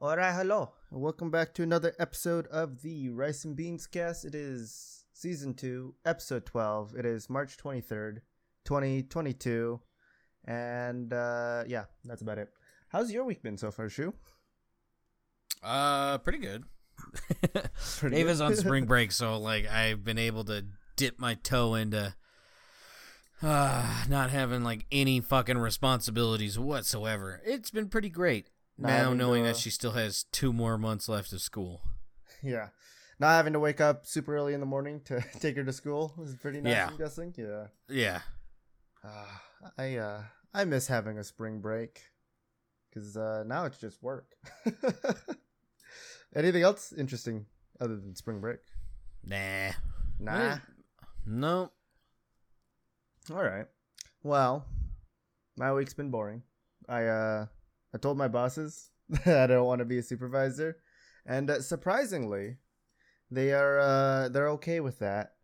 Alright, hello. Welcome back to another episode of the Rice and Beans cast. It is season 2, episode 12. It is March 23rd, 2022. And uh yeah, that's about it. How's your week been so far, Shu? Uh, pretty good. Pretty Ava's good. on spring break, so like I've been able to dip my toe into uh, not having like any fucking responsibilities whatsoever. It's been pretty great. Now knowing to, uh, that she still has two more months left of school. Yeah. Not having to wake up super early in the morning to take her to school is pretty nice, Yeah. I'm guessing. Yeah. Yeah. Uh, I uh I miss having a spring break cuz uh now it's just work. Anything else interesting other than spring break? Nah. Nah. No. All right. Well, my week's been boring. I uh I told my bosses that I don't want to be a supervisor, and uh, surprisingly, they are uh they're okay with that.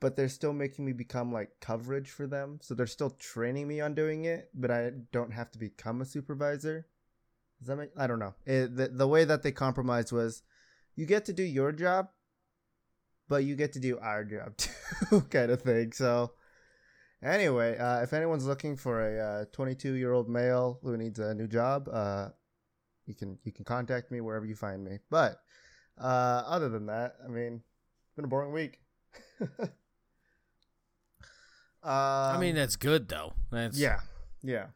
But they're still making me become like coverage for them. So they're still training me on doing it, but I don't have to become a supervisor. Does that make I don't know. It, the the way that they compromised was you get to do your job, but you get to do our job too, kind of thing. So Anyway, uh, if anyone's looking for a 22 year old male who needs a new job, uh, you can you can contact me wherever you find me. But uh, other than that, I mean, it's been a boring week. um, I mean that's good though. That's yeah, yeah,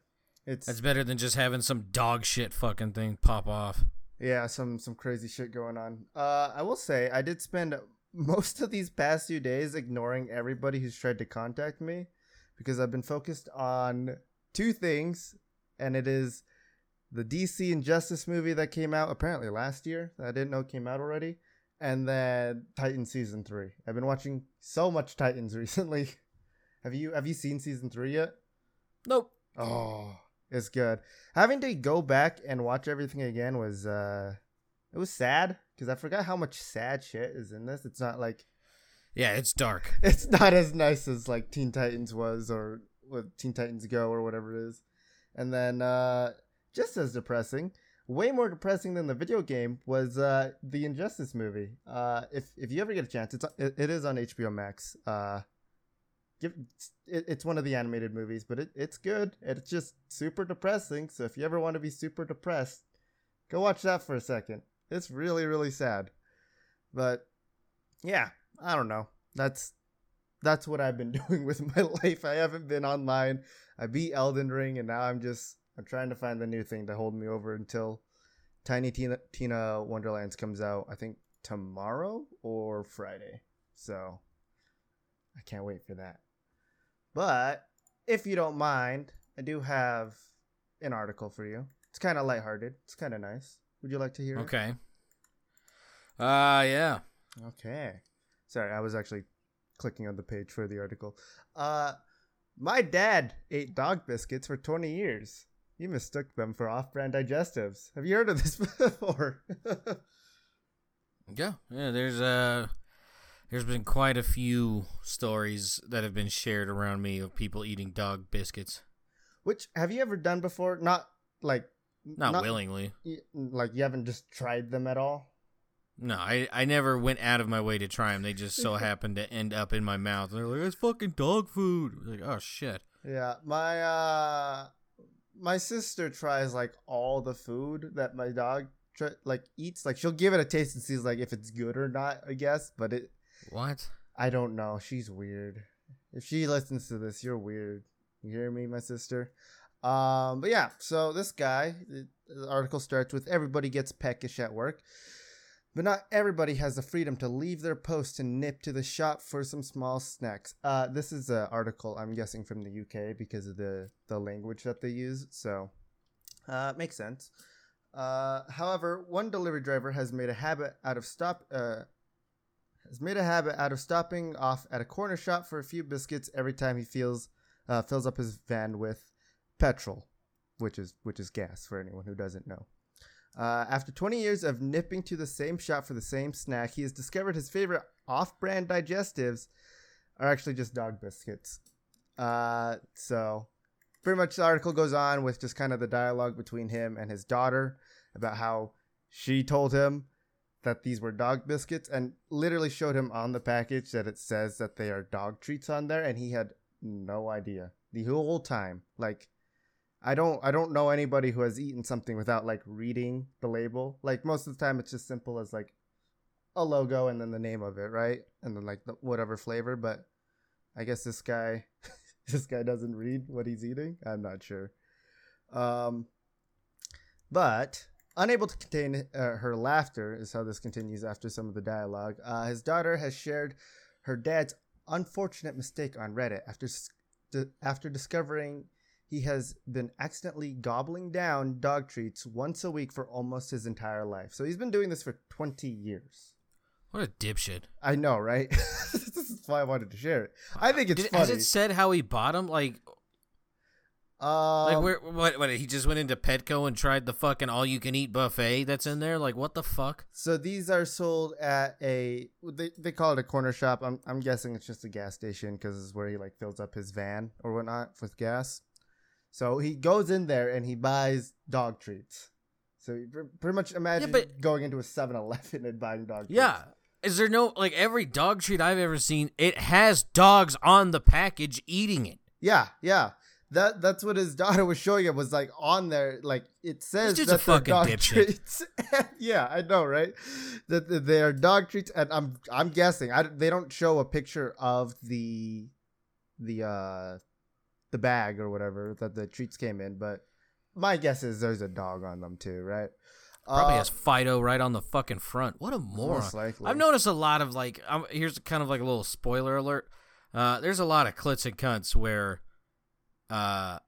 it's That's better than just having some dog shit fucking thing pop off. yeah, some some crazy shit going on. Uh, I will say I did spend most of these past few days ignoring everybody who's tried to contact me because I've been focused on two things, and it is the DC Injustice movie that came out apparently last year that I didn't know came out already, and then Titan season three. I've been watching so much Titans recently. Have you have you seen season three yet? Nope. Oh, it's good. Having to go back and watch everything again was uh it was sad because I forgot how much sad shit is in this. It's not like Yeah, it's dark. it's not as nice as like Teen Titans was or what Teen Titans Go or whatever it is. And then uh just as depressing, way more depressing than the video game was uh the Injustice movie. Uh if if you ever get a chance, it's it, it is on HBO Max. Uh give it, it's one of the animated movies, but it, it's good. It's just super depressing. So if you ever want to be super depressed, go watch that for a second. It's really really sad. But yeah, I don't know. That's that's what I've been doing with my life. I haven't been online. I beat Elden Ring, and now I'm just I'm trying to find the new thing to hold me over until Tiny Tina Tina Wonderlands comes out. I think tomorrow or Friday. So I can't wait for that. But if you don't mind, I do have an article for you. It's kind of lighthearted. It's kind of nice. Would you like to hear it? Okay. Uh yeah. Okay. Sorry, I was actually clicking on the page for the article. Uh my dad ate dog biscuits for 20 years. He mistook them for off-brand digestives. Have you heard of this before? Yeah, yeah. There's uh, there's been quite a few stories that have been shared around me of people eating dog biscuits. Which have you ever done before? Not like Not, willingly. y- Like you haven't just tried them at all? No, I, I never went out of my way to try them. They just so happened to end up in my mouth. They're like, it's fucking dog food. Like, oh shit. Yeah, my uh my sister tries like all the food that my dog try, like eats. Like she'll give it a taste and sees like if it's good or not, I guess, but it What? I don't know. She's weird. If she listens to this, you're weird. You hear me, my sister? Um, but yeah, so this guy, the article starts with everybody gets peckish at work, but not everybody has the freedom to leave their post and nip to the shop for some small snacks. Uh, this is an article I'm guessing from the UK because of the the language that they use. So, uh, makes sense. Uh, however, one delivery driver has made a habit out of stop uh, has made a habit out of stopping off at a corner shop for a few biscuits every time he feels uh, fills up his van with petrol, which is which is gas for anyone who doesn't know. Uh, after 20 years of nipping to the same shop for the same snack, he has discovered his favorite off-brand digestives are actually just dog biscuits. Uh, so pretty much the article goes on with just kind of the dialogue between him and his daughter about how she told him that these were dog biscuits and literally showed him on the package that it says that they are dog treats on there and he had no idea the whole time like i don't i don't know anybody who has eaten something without like reading the label. Like most of the time it's just simple as like a logo and then the name of it right? And then like the, whatever flavor but i guess this guy this guy doesn't read what he's eating? I'm not sure. Um but Unable to contain uh, her laughter is how this continues after some of the dialogue. Uh, his daughter has shared her dad's unfortunate mistake on Reddit after after discovering he has been accidentally gobbling down dog treats once a week for almost his entire life. So he's been doing this for 20 years. What a dipshit! I know, right? this is why I wanted to share it. I think it's Did, funny. Has it said how he bought them? Like, um, like where what what he just went into Petco and tried the fucking all you can eat buffet that's in there? Like what the fuck? So these are sold at a they, they call it a corner shop. I'm I'm guessing it's just a gas station because it's where he like fills up his van or whatnot with gas. So he goes in there and he buys dog treats. So you pretty much imagine yeah, but, going into a 7-Eleven and buying dog treats. Yeah. Is there no like every dog treat I've ever seen? It has dogs on the package eating it. Yeah, yeah that that's what his daughter was showing him was like on there like it says that a fucking dog treats yeah i know right that, that they are dog treats and i'm i'm guessing I, they don't show a picture of the the uh the bag or whatever that the treats came in but my guess is there's a dog on them too right Probably uh, has Fido right on the fucking front. What a moron! I've noticed a lot of like. I'm, here's kind of like a little spoiler alert. Uh, there's a lot of clits and cunts where uh,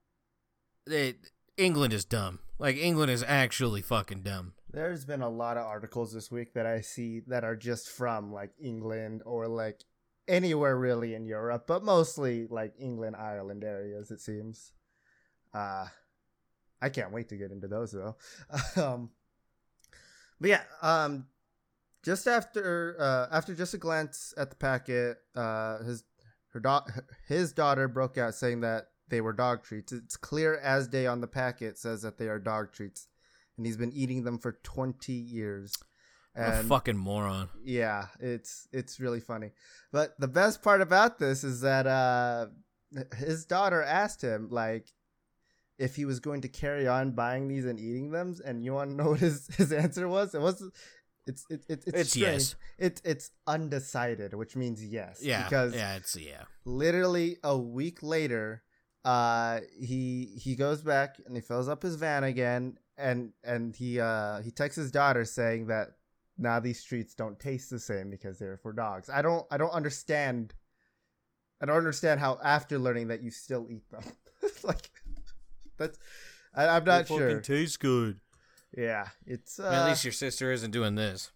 it, England is dumb. Like England is actually fucking dumb. There's been a lot of articles this week that I see that are just from like England or like anywhere really in Europe, but mostly like England, Ireland areas. It seems. Uh, I can't wait to get into those though. um, but yeah, um, just after uh, after just a glance at the packet, uh, his her da- his daughter broke out saying that they were dog treats. It's clear as day on the packet says that they are dog treats, and he's been eating them for 20 years. And, a fucking moron. Yeah, it's it's really funny. But the best part about this is that uh, his daughter asked him like if he was going to carry on buying these and eating them, and you want to know what his, his answer was? It was it's it, it, it's, it's yes. It's it's undecided, which means yes. Yeah. Because yeah, it's yeah. Literally a week later, uh he he goes back and he fills up his van again and and he uh he texts his daughter saying that now these treats don't taste the same because they're for dogs. I don't i don't understand i don't understand how after learning that you still eat them. Like that's I, am not they sure. fucking taste good. Yeah it's uh, at least your sister isn't doing this.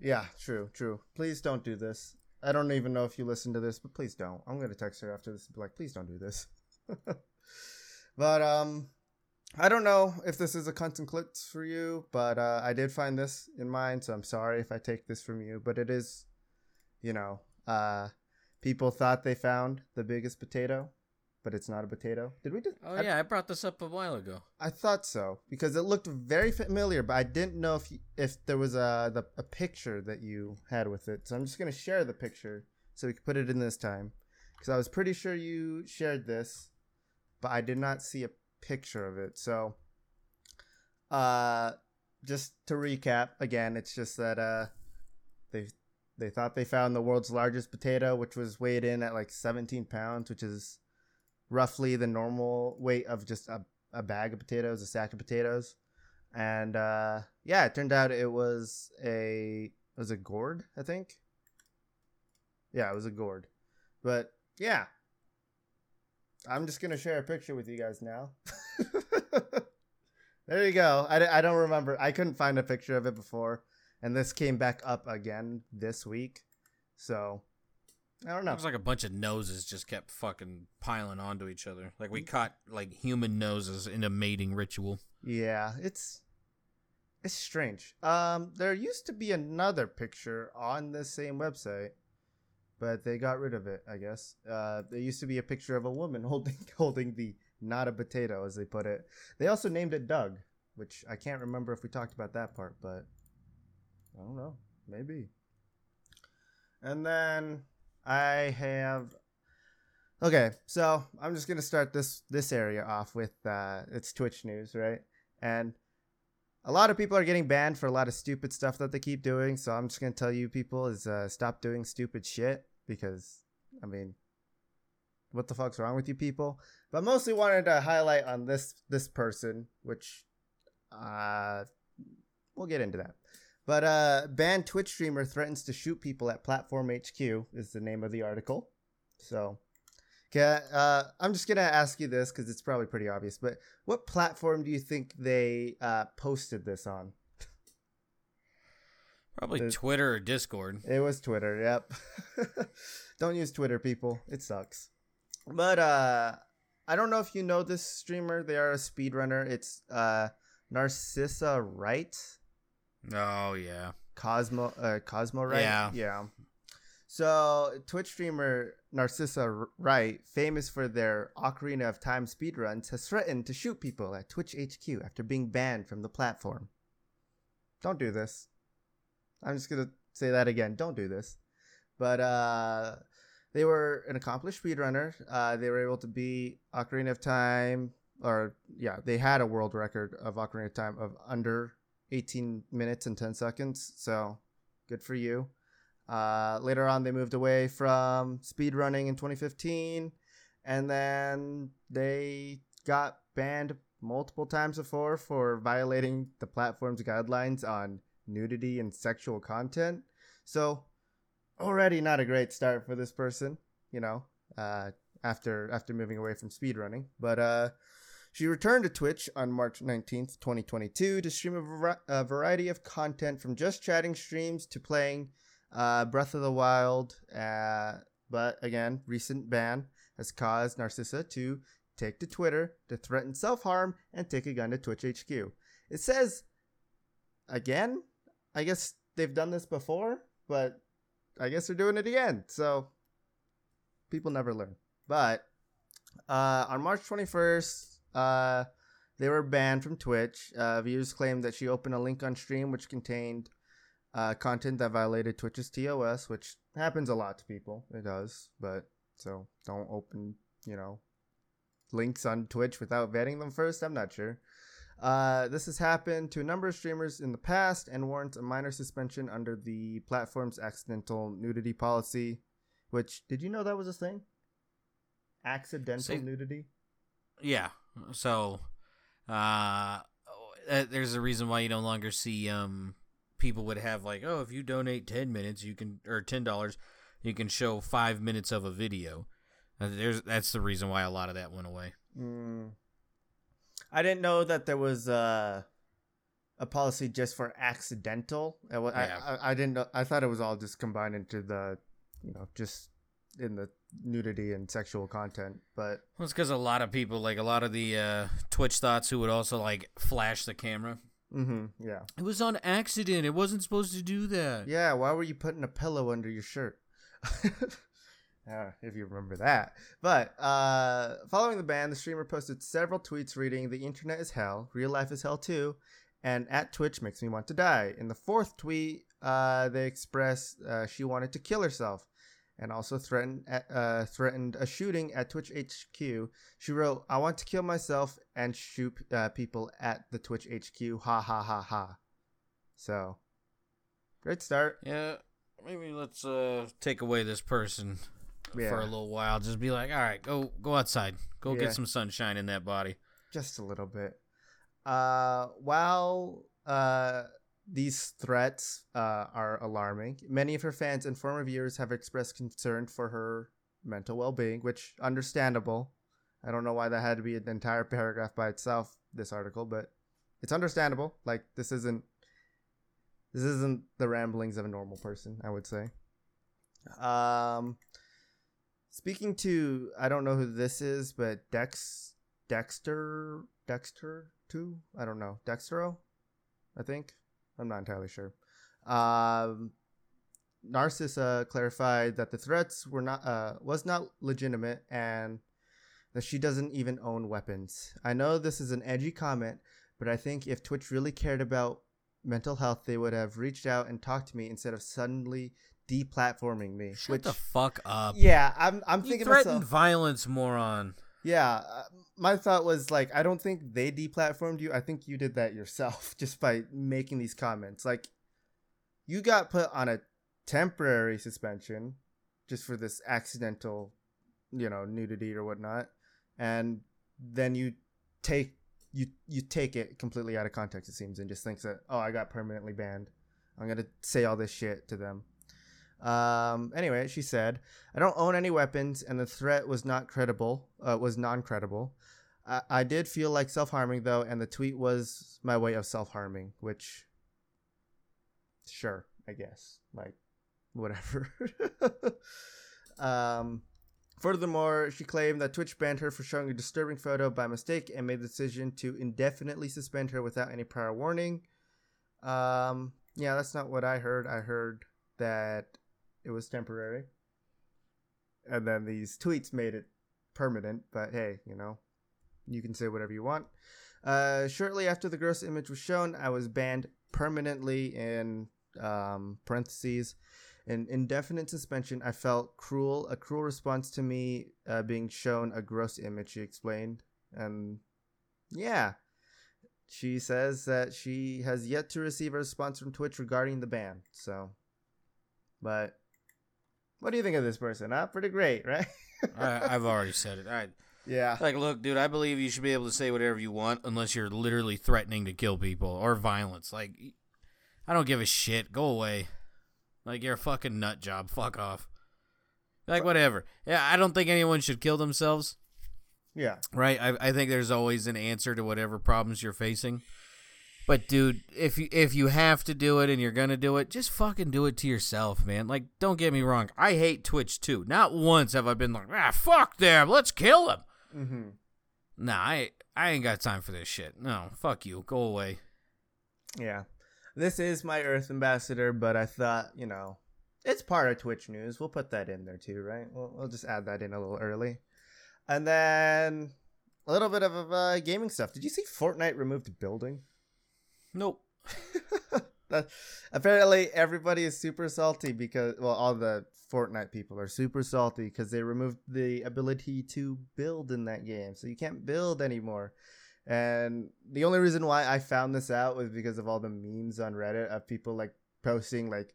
Yeah true true. Please don't do this. I don't even know if you listen to this but please don't. I'm gonna text her after this and be like please don't do this. But um, I don't know if this is a content clips for you, but uh, I did find this in mine, so I'm sorry if I take this from you. But it is, you know, uh, people thought they found the biggest potato, but it's not a potato. Did we? Just, oh I, yeah, I brought this up a while ago. I thought so because it looked very familiar, but I didn't know if you, if there was a the, a picture that you had with it. So I'm just gonna share the picture so we can put it in this time because I was pretty sure you shared this but I did not see a picture of it. So, uh, just to recap again, it's just that uh, they they thought they found the world's largest potato, which was weighed in at like 17 pounds, which is roughly the normal weight of just a, a bag of potatoes, a sack of potatoes. And uh, yeah, it turned out it was a it was a gourd, I think. Yeah, it was a gourd. But yeah, I'm just gonna share a picture with you guys now. there you go. I, I don't remember. I couldn't find a picture of it before, and this came back up again this week. So I don't know. It was like a bunch of noses just kept fucking piling onto each other. Like we caught like human noses in a mating ritual. Yeah, it's it's strange. Um, there used to be another picture on the same website but they got rid of it. I guess uh, there used to be a picture of a woman holding holding the not a potato, as they put it. They also named it Doug. which I can't remember if we talked about that part, but I don't know. Maybe. And then I have Okay, so I'm just gonna start this this area off with uh, it's Twitch news, right? And a lot of people are getting banned for a lot of stupid stuff that they keep doing. So I'm just gonna tell you people is uh, stop doing stupid shit because I mean, what the fuck's wrong with you people? But mostly wanted to highlight on this this person, which uh, we'll get into that. But uh, banned Twitch streamer threatens to shoot people at Platform HQ is the name of the article. So uh, I'm just gonna ask you this because it's probably pretty obvious. But what platform do you think they uh, posted this on? Probably the, Twitter or Discord. It was Twitter. Yep. don't use Twitter, people. It sucks. But uh, I don't know if you know this streamer. They are a speedrunner. It's uh, Narcissa Wright. Oh yeah. Cosmo uh, Cosmo Wright. Yeah. Yeah. So Twitch streamer Narcissa Wright, famous for their Ocarina of Time speedruns, has threatened to shoot people at Twitch HQ after being banned from the platform. Don't do this. I'm just gonna say that again. Don't do this. But uh, they were an accomplished speedrunner. Uh, they were able to beat Ocarina of Time, or yeah, they had a world record of Ocarina of Time of under 18 minutes and 10 seconds. So good for you. Uh, later on, they moved away from speedrunning in 2015, and then they got banned multiple times before for violating the platform's guidelines on nudity and sexual content. So, already not a great start for this person, you know, uh, after after moving away from speedrunning. But uh, she returned to Twitch on March 19th, 2022, to stream a, var- a variety of content from just chatting streams to playing uh, Breath of the Wild, uh, but again, recent ban has caused Narcissa to take to Twitter to threaten self harm and take a gun to Twitch HQ. It says, again, I guess they've done this before, but I guess they're doing it again. So people never learn. But uh, on March 21st, uh, they were banned from Twitch. Uh, viewers claimed that she opened a link on stream which contained uh, content that violated Twitch's TOS, which happens a lot to people. It does, but so don't open, you know, links on Twitch without vetting them first. I'm not sure. Uh, this has happened to a number of streamers in the past and warrants a minor suspension under the platform's accidental nudity policy. Which did you know that was a thing? Accidental nudity. Yeah. So, uh, uh, there's a reason why you no longer see um people would have like, oh, if you donate ten minutes, you can or ten dollars, you can show five minutes of a video. there's that's the reason why a lot of that went away. Mm. I didn't know that there was uh, a policy just for accidental. I, yeah. I, I didn't know. I thought it was all just combined into the, you know, just in the nudity and sexual content. But well, it's because a lot of people, like a lot of the uh, Twitch thoughts, who would also like flash the camera. Mm-hmm. Yeah. It was on accident. It wasn't supposed to do that. Yeah. Why were you putting a pillow under your shirt? uh, if you remember that. But uh, following the ban, the streamer posted several tweets reading, "The internet is hell. Real life is hell too." And at Twitch makes me want to die. In the fourth tweet, uh, they express uh, she wanted to kill herself and also threatened uh, threatened a shooting at Twitch HQ. She wrote, "I want to kill myself and shoot uh, people at the Twitch HQ." Ha ha ha ha. So, great start. Yeah, maybe let's uh, take away this person yeah. for a little while. Just be like, all right, go go outside, go yeah. get some sunshine in that body. Just a little bit. Uh, while uh these threats uh, are alarming. Many of her fans and former viewers have expressed concern for her mental well-being, which understandable. I don't know why that had to be an entire paragraph by itself. This article, but it's understandable. Like this isn't this isn't the ramblings of a normal person. I would say. Um, speaking to I don't know who this is, but Dex Dexter Dexter two I don't know Dextero, I think I'm not entirely sure. Um, Narcissa clarified that the threats were not uh, was not legitimate and that she doesn't even own weapons. I know this is an edgy comment, but I think if Twitch really cared about mental health, they would have reached out and talked to me instead of suddenly deplatforming me. Shut which, the fuck up. Yeah, I'm. I'm you thinking threatened myself, violence, moron. Yeah, uh, my thought was like, I don't think they deplatformed you. I think you did that yourself just by making these comments. Like, you got put on a temporary suspension just for this accidental, you know, nudity or whatnot, and then you take you you take it completely out of context. It seems and just thinks that oh, I got permanently banned. I'm gonna say all this shit to them. Um, anyway, she said, "I don't own any weapons, and the threat was not credible. Uh, was non-credible. I, I did feel like self-harming though, and the tweet was my way of self-harming, which, sure, I guess, like, whatever." um, Furthermore, she claimed that Twitch banned her for showing a disturbing photo by mistake and made the decision to indefinitely suspend her without any prior warning. Um, yeah, that's not what I heard. I heard that it was temporary. And then these tweets made it permanent, but hey, you know, you can say whatever you want. Uh, shortly after the gross image was shown, I was banned permanently in um, parentheses. An indefinite suspension. I felt cruel, a cruel response to me uh, being shown a gross image. She explained, and yeah, she says that she has yet to receive a response from Twitch regarding the ban. So, but what do you think of this person? Huh? Pretty great, right? I, have already said it. Right. Yeah. Like, look, dude, I believe you should be able to say whatever you want unless you're literally threatening to kill people or violence. Like, I don't give a shit. Go away. Like, you're a fucking nut job. Fuck off. Like, whatever. Yeah, I don't think anyone should kill themselves. Yeah. Right? I, I think there's always an answer to whatever problems you're facing. But dude, if you if you have to do it and you're gonna do it, just fucking do it to yourself, man. Like, don't get me wrong, I hate Twitch too. Not once have I been like, ah, fuck them, let's kill them. Mm-hmm. Nah, I I ain't got time for this shit. No, fuck you, go away. Yeah, this is my Earth ambassador, but I thought you know it's part of Twitch news. We'll put that in there too, right? We'll we'll just add that in a little early, and then a little bit of uh, gaming stuff. Did you see Fortnite removed building? Nope. apparently, everybody is super salty because, well, all the Fortnite people are super salty because they removed the ability to build in that game. So you can't build anymore. And the only reason why I found this out was because of all the memes on Reddit of people like posting like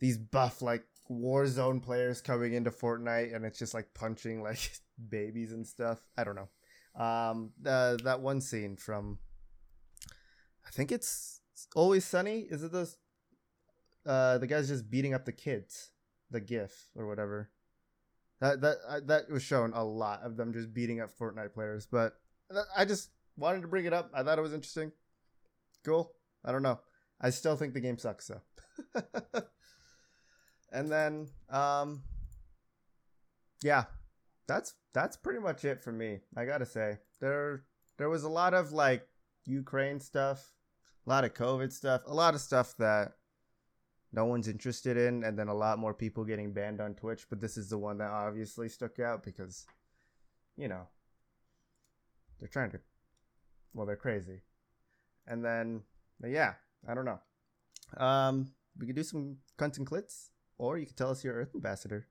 these buff like Warzone players coming into Fortnite and it's just like punching like babies and stuff. I don't know. Um, the, that one scene from I think it's always sunny. Is it the uh the guy's just beating up the kids, the GIF or whatever. That that that was shown a lot of them just beating up Fortnite players, but I just wanted to bring it up. I thought it was interesting. Cool. I don't know. I still think the game sucks though. and then um yeah, that's that's pretty much it for me. I got to say. There there was a lot of like Ukraine stuff a lot of COVID stuff, a lot of stuff that no one's interested in, and then a lot more people getting banned on Twitch. But this is the one that obviously stuck out because, you know, they're trying to, well, they're crazy. And then, yeah, I don't know. Um, we could do some cunts and clits, or you could tell us your Earth ambassador.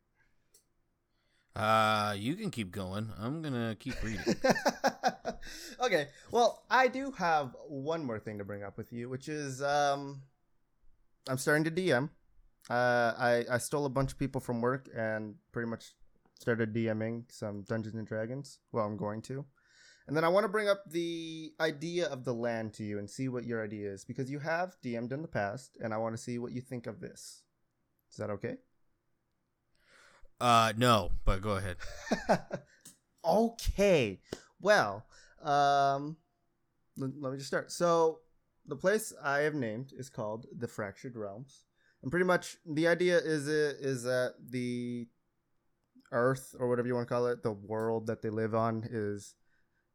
Uh, you can keep going. I'm gonna keep reading. okay. Well, I do have one more thing to bring up with you, which is um, I'm starting to DM. Uh, I I stole a bunch of people from work and pretty much started DMing some Dungeons and Dragons. Well, I'm going to. And then I want to bring up the idea of the land to you and see what your idea is because you have DM'd in the past, and I want to see what you think of this. Is that okay? Uh, no, but go ahead. okay. Well, um, let, me just start. So, the place I have named is called the Fractured Realms, and pretty much the idea is it is that the Earth or whatever you want to call it, the world that they live on is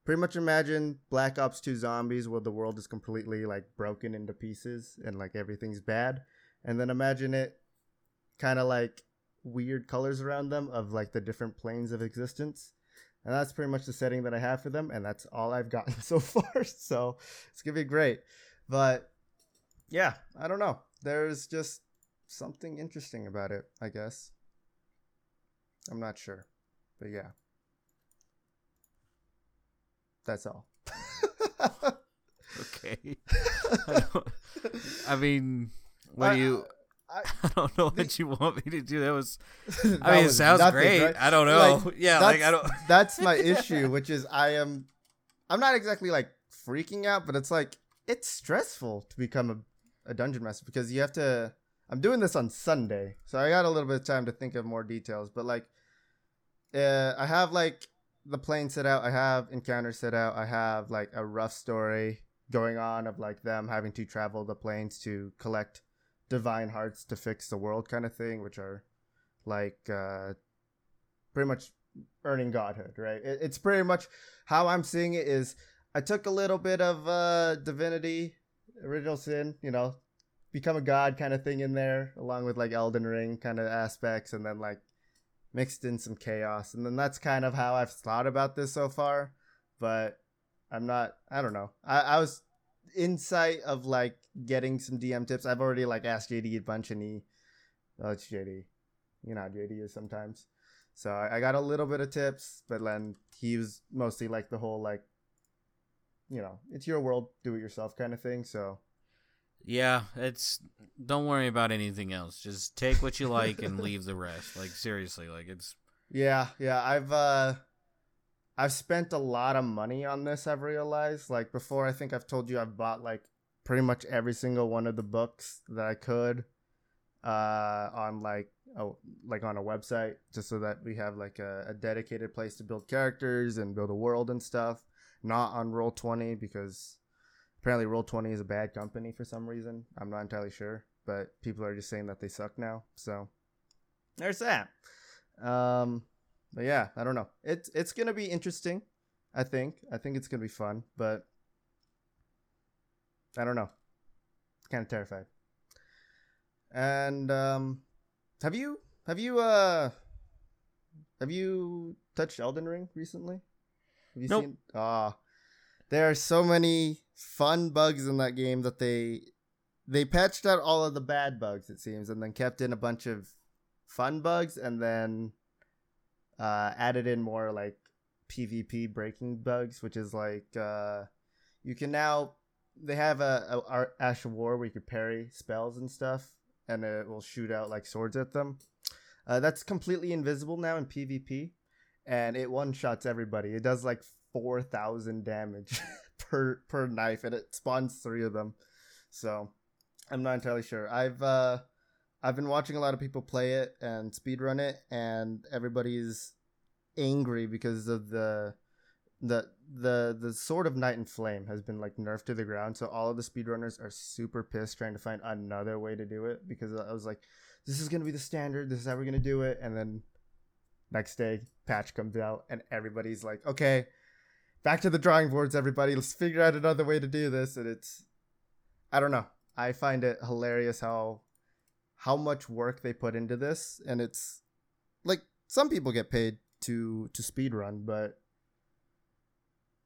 pretty much imagine Black Ops 2 zombies where the world is completely like broken into pieces and like everything's bad. And then imagine it kind of like weird colors around them of like the different planes of existence. And that's pretty much the setting that I have for them, and that's all I've gotten so far. So it's gonna be great. But yeah, I don't know. There's just something interesting about it, I guess. I'm not sure. But yeah. That's all. okay. I, I, mean, what do you? I, I, don't know what you want me to do. That was. I mean, it sounds nothing, great. Right? I don't know. Like, yeah, like I don't. that's my issue, which is I am. I'm not exactly like freaking out, but it's like it's stressful to become a, a dungeon master because you have to. I'm doing this on Sunday, so I got a little bit of time to think of more details. But like, uh, I have like the plane set out. I have encounters set out. I have like a rough story going on of like them having to travel the planes to collect divine hearts to fix the world kind of thing, which are like uh, pretty much earning godhood, right? It, it's pretty much how I'm seeing it is I took a little bit of uh, divinity, original sin, you know, become a god kind of thing in there, along with like Elden Ring kind of aspects, and then like mixed in some chaos. And then that's kind of how I've thought about this so far. But I'm not, I don't know. I, I was insight of like getting some DM tips. I've already like asked JD a bunch and he, oh, it's JD. You know how JD is sometimes. So I, I got a little bit of tips, but then he was mostly like the whole like, you know, it's your world, do it yourself kind of thing. So yeah, it's don't worry about anything else. Just take what you like and leave the rest. Like seriously, like it's Yeah, yeah. I've uh I've spent a lot of money on this, I've realized. Like before I think I've told you I've bought like pretty much every single one of the books that I could uh on like oh like on a website just so that we have like a, a dedicated place to build characters and build a world and stuff. Not on roll twenty because Apparently, Roll Twenty is a bad company for some reason. I'm not entirely sure, but people are just saying that they suck now. So there's that. Um, but yeah, I don't know. It's it's gonna be interesting. I think. I think it's gonna be fun, but I don't know. Kind of terrified. And um, have you have you uh have you touched Elden Ring recently? Have you nope. seen? Ah, there are so many fun bugs in that game that they they patched out all of the bad bugs it seems and then kept in a bunch of fun bugs and then uh, added in more like pvp breaking bugs which is like uh, you can now they have a, a, ash of war where you can parry spells and stuff and it will shoot out like swords at them. Uh, that's completely invisible now in pvp and it one shots everybody. It does like 4000 damage per per knife and it spawns three of them. So i'm not entirely sure. I've uh i've been watching a lot of people play it and speedrun it and everybody's angry because of the the the the sword of night and flame has been like nerfed to the ground so all of the speedrunners are super pissed trying to find another way to do it because i was like this is going to be the standard this is how we're going to do it and then next day patch comes out and everybody's like okay back to the drawing boards, everybody. Let's figure out another way to do this. And it's, I don't know. I find it hilarious how, how much work they put into this, and it's like some people get paid to to speed run, but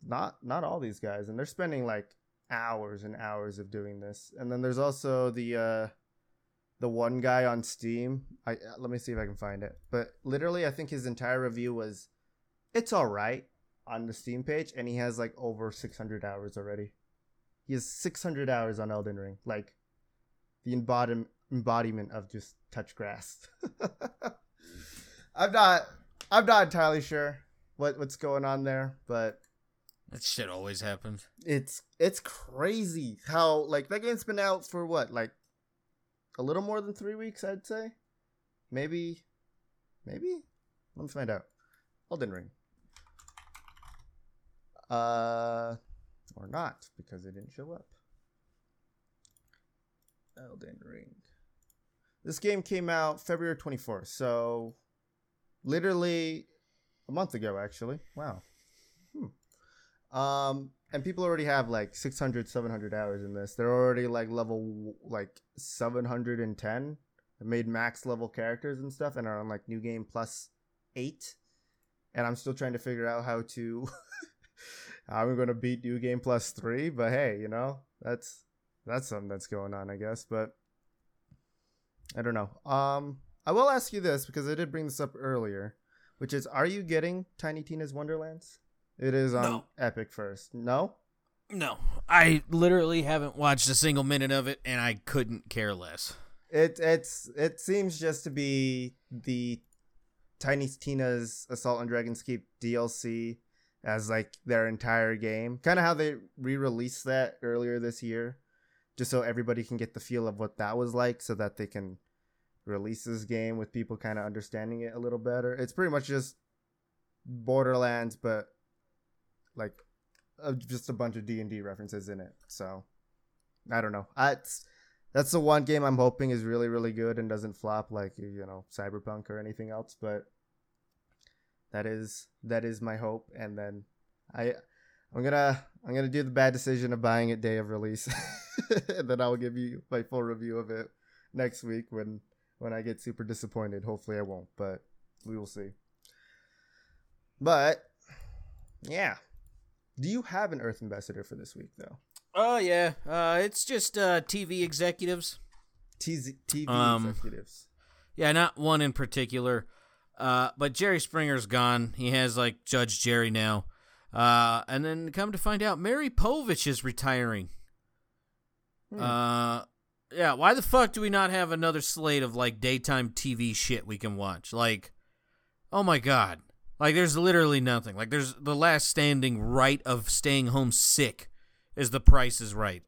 not not all these guys, and they're spending like hours and hours of doing this. And then there's also the uh the one guy on Steam. I let me see if I can find it. But literally, I think his entire review was, "It's all right." on the Steam page, and he has like over 600 hours already. He has 600 hours on Elden Ring, like the embodiment embodiment of just touch grass. I'm not I'm not entirely sure what what's going on there, but that shit always happens. It's it's crazy how like that game's been out for what like a little more than three weeks, I'd say. Maybe, maybe. Let me find out. Elden Ring. Uh, or not, because it didn't show up. Elden Ring. This game came out February 24th, so literally a month ago, actually. Wow. Hmm. Um, and people already have like 600, 700 hours in this. They're already like level like 710. They made max level characters and stuff, and are on like new game plus eight and I'm still trying to figure out how to I'm going to beat New Game Plus three. But hey, you know that's that's something that's going on, I guess. But I don't know. Um, I will ask you this because I did bring this up earlier, which is, are you getting Tiny Tina's Wonderlands? It is on no. Epic first. No. No, I literally haven't watched a single minute of it, and I couldn't care less. It it's it seems just to be the Tiny Tina's Assault on Dragon's Keep DLC as like their entire game. Kind of how they re-released that earlier this year, just so everybody can get the feel of what that was like, so that they can release this game with people kind of understanding it a little better. It's pretty much just Borderlands, but like uh, just a bunch of D and D references in it. So I don't know. That's that's the one game I'm hoping is really really good and doesn't flop like you know Cyberpunk or anything else. But that is that is my hope. And then I I'm gonna I'm gonna do the bad decision of buying it day of release, and then I'll give you my full review of it next week when when I get super disappointed. Hopefully I won't, but we will see. But yeah, do you have an Earth ambassador for this week, though? Oh yeah, uh, it's just uh, TV executives. TV um, executives. Yeah, not one in particular. Uh, but Jerry Springer's gone. He has like Judge Jerry now. Uh, and then come to find out, Maury Povich is retiring. Hmm. Uh, yeah. Why the fuck do we not have another slate of like daytime TV shit we can watch? Like, oh my god. Like there's literally nothing. Like there's the last standing right of staying home sick is the price is right.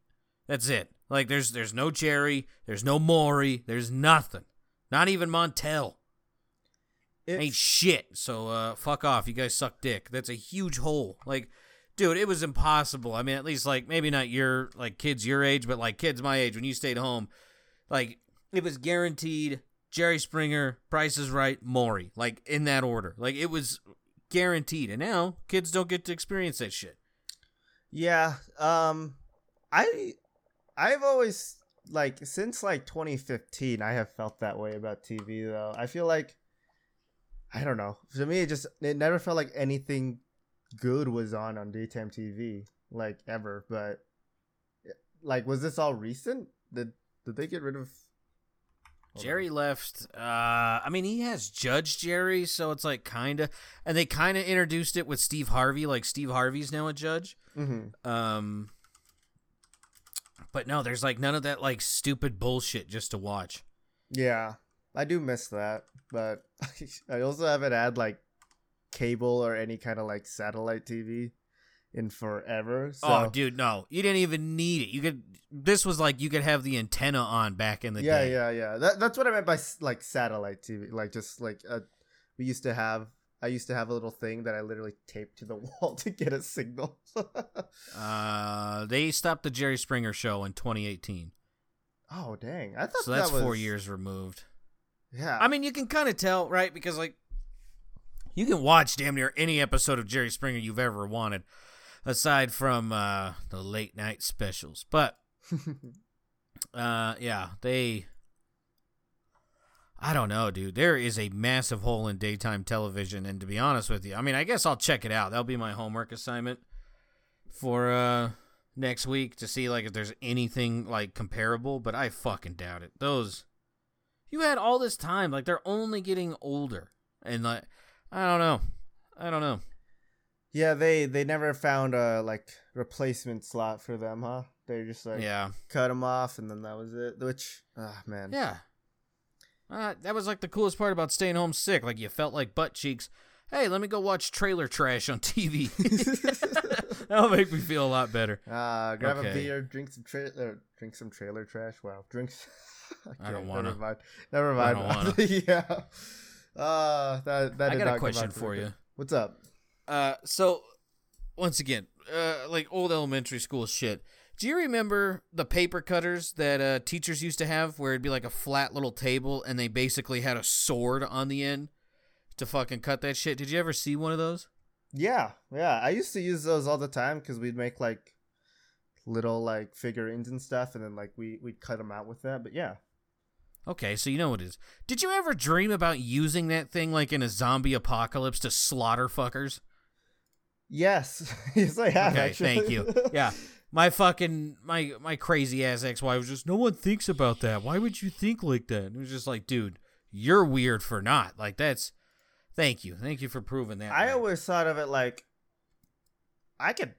That's it. Like there's there's no Jerry, there's no Maury, there's nothing. Not even Montel. It's... Ain't shit. So uh fuck off. You guys suck dick. That's a huge hole. Like dude, it was impossible. I mean, at least like maybe not your like kids your age, but like kids my age when you stayed home, like it was guaranteed Jerry Springer, Price is Right, Maury, like in that order. Like it was guaranteed. And now kids don't get to experience that shit. Yeah. Um I I've always like since like 2015 I have felt that way about TV though. I feel like I don't know. To me it just it never felt like anything good was on on daytime TV like ever, but like was this all recent? Did did they get rid of Jerry left. Uh, I mean, he has Judge Jerry, so it's like kind of, and they kind of introduced it with Steve Harvey. Like Steve Harvey's now a judge. Mm-hmm. Um, but no, there's like none of that like stupid bullshit just to watch. Yeah, I do miss that, but I also haven't had like cable or any kind of like satellite TV in forever. So. Oh, dude, no, you didn't even need it. You could. This was like you could have the antenna on back in the yeah, day. Yeah, yeah, yeah. That, that's what I meant by like satellite TV. Like just like a, uh, we used to have. I used to have a little thing that I literally taped to the wall to get a signal. uh, they stopped the Jerry Springer show in 2018. Oh dang! I thought so. That's that was... four years removed. Yeah. I mean, you can kind of tell, right? Because like, you can watch damn near any episode of Jerry Springer you've ever wanted aside from uh, the late night specials. But uh, yeah, they. I don't know, dude. There is a massive hole in daytime television, and to be honest with you, I mean, I guess I'll check it out. That'll be my homework assignment for uh next week to see like if there's anything like comparable, but I fucking doubt it. Those you had all this time, like they're only getting older. And like I don't know. I don't know. Yeah, they they never found a like replacement slot for them, huh? They just like yeah cut them off, and then that was it. Which, ah, oh, man, yeah, uh, that was like the coolest part about staying home sick. Like you felt like butt cheeks. Hey, let me go watch trailer trash on TV. That'll make me feel a lot better. Uh, grab okay. a beer, drink some trailer, drink some trailer trash. Wow, drinks. I, I don't want to. Never mind. Never mind. yeah. Uh, that that. I got a question for you. What's up? Uh, so once again, uh, like old elementary school shit. Do you remember the paper cutters that uh, teachers used to have, where it'd be like a flat little table, and they basically had a sword on the end to fucking cut that shit? Did you ever see one of those? Yeah, yeah. I used to use those all the time because we'd make like little like figurines and stuff, and then like we we'd cut them out with that. But yeah, Okay, so you know what it is. Did you ever dream about using that thing like in a zombie apocalypse to slaughter fuckers? Yes, yes, I have. Okay, actually. thank you. Yeah, my fucking my my crazy ass ex wife was just no one thinks about that. Why would you think like that? And it was just like, dude, you're weird for not like that's. Thank you, thank you for proving that. I always thought of it like, I could,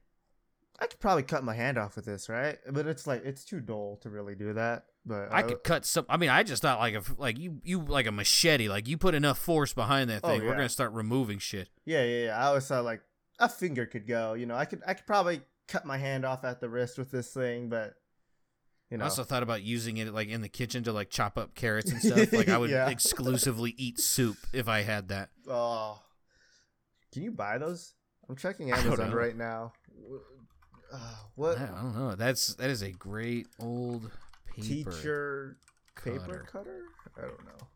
I could probably cut my hand off with this, right? But it's like it's too dull to really do that. But I, I could cut some. I mean, I just thought like if like you you like a machete, like you put enough force behind that oh, thing, oh, yeah. we're gonna start removing shit. Yeah, yeah, yeah. I always thought like a finger could go. You know, I could I could probably cut my hand off at the wrist with this thing, but you know. I also thought about using it like in the kitchen to like chop up carrots and stuff. like I would yeah. exclusively eat soup if I had that. Oh, can you buy those? I'm checking Amazon right now. Uh, what? I don't know. That's that is a great old paper teacher cutter. paper cutter. I don't know.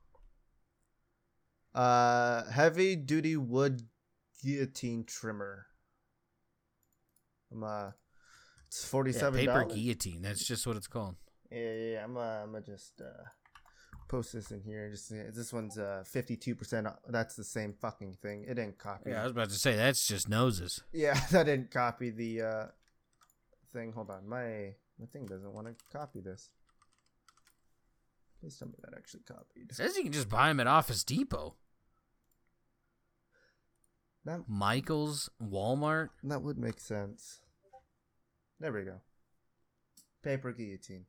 Uh, heavy duty wood guillotine trimmer. I'm uh, it's forty seven. Yeah, paper guillotine. That's just what it's called. Yeah, yeah. yeah. I'm uh, I'm gonna just uh, post this in here. Just this one's uh 52 percent. That's the same fucking thing. It didn't copy. Yeah, I was about to say that's just noses. Yeah, that didn't copy the uh thing. Hold on, my my thing doesn't want to copy this. Please tell me that actually copied. It says you can just buy them at Office Depot. That, Michael's, Walmart. That would make sense. There we go. Paper guillotine.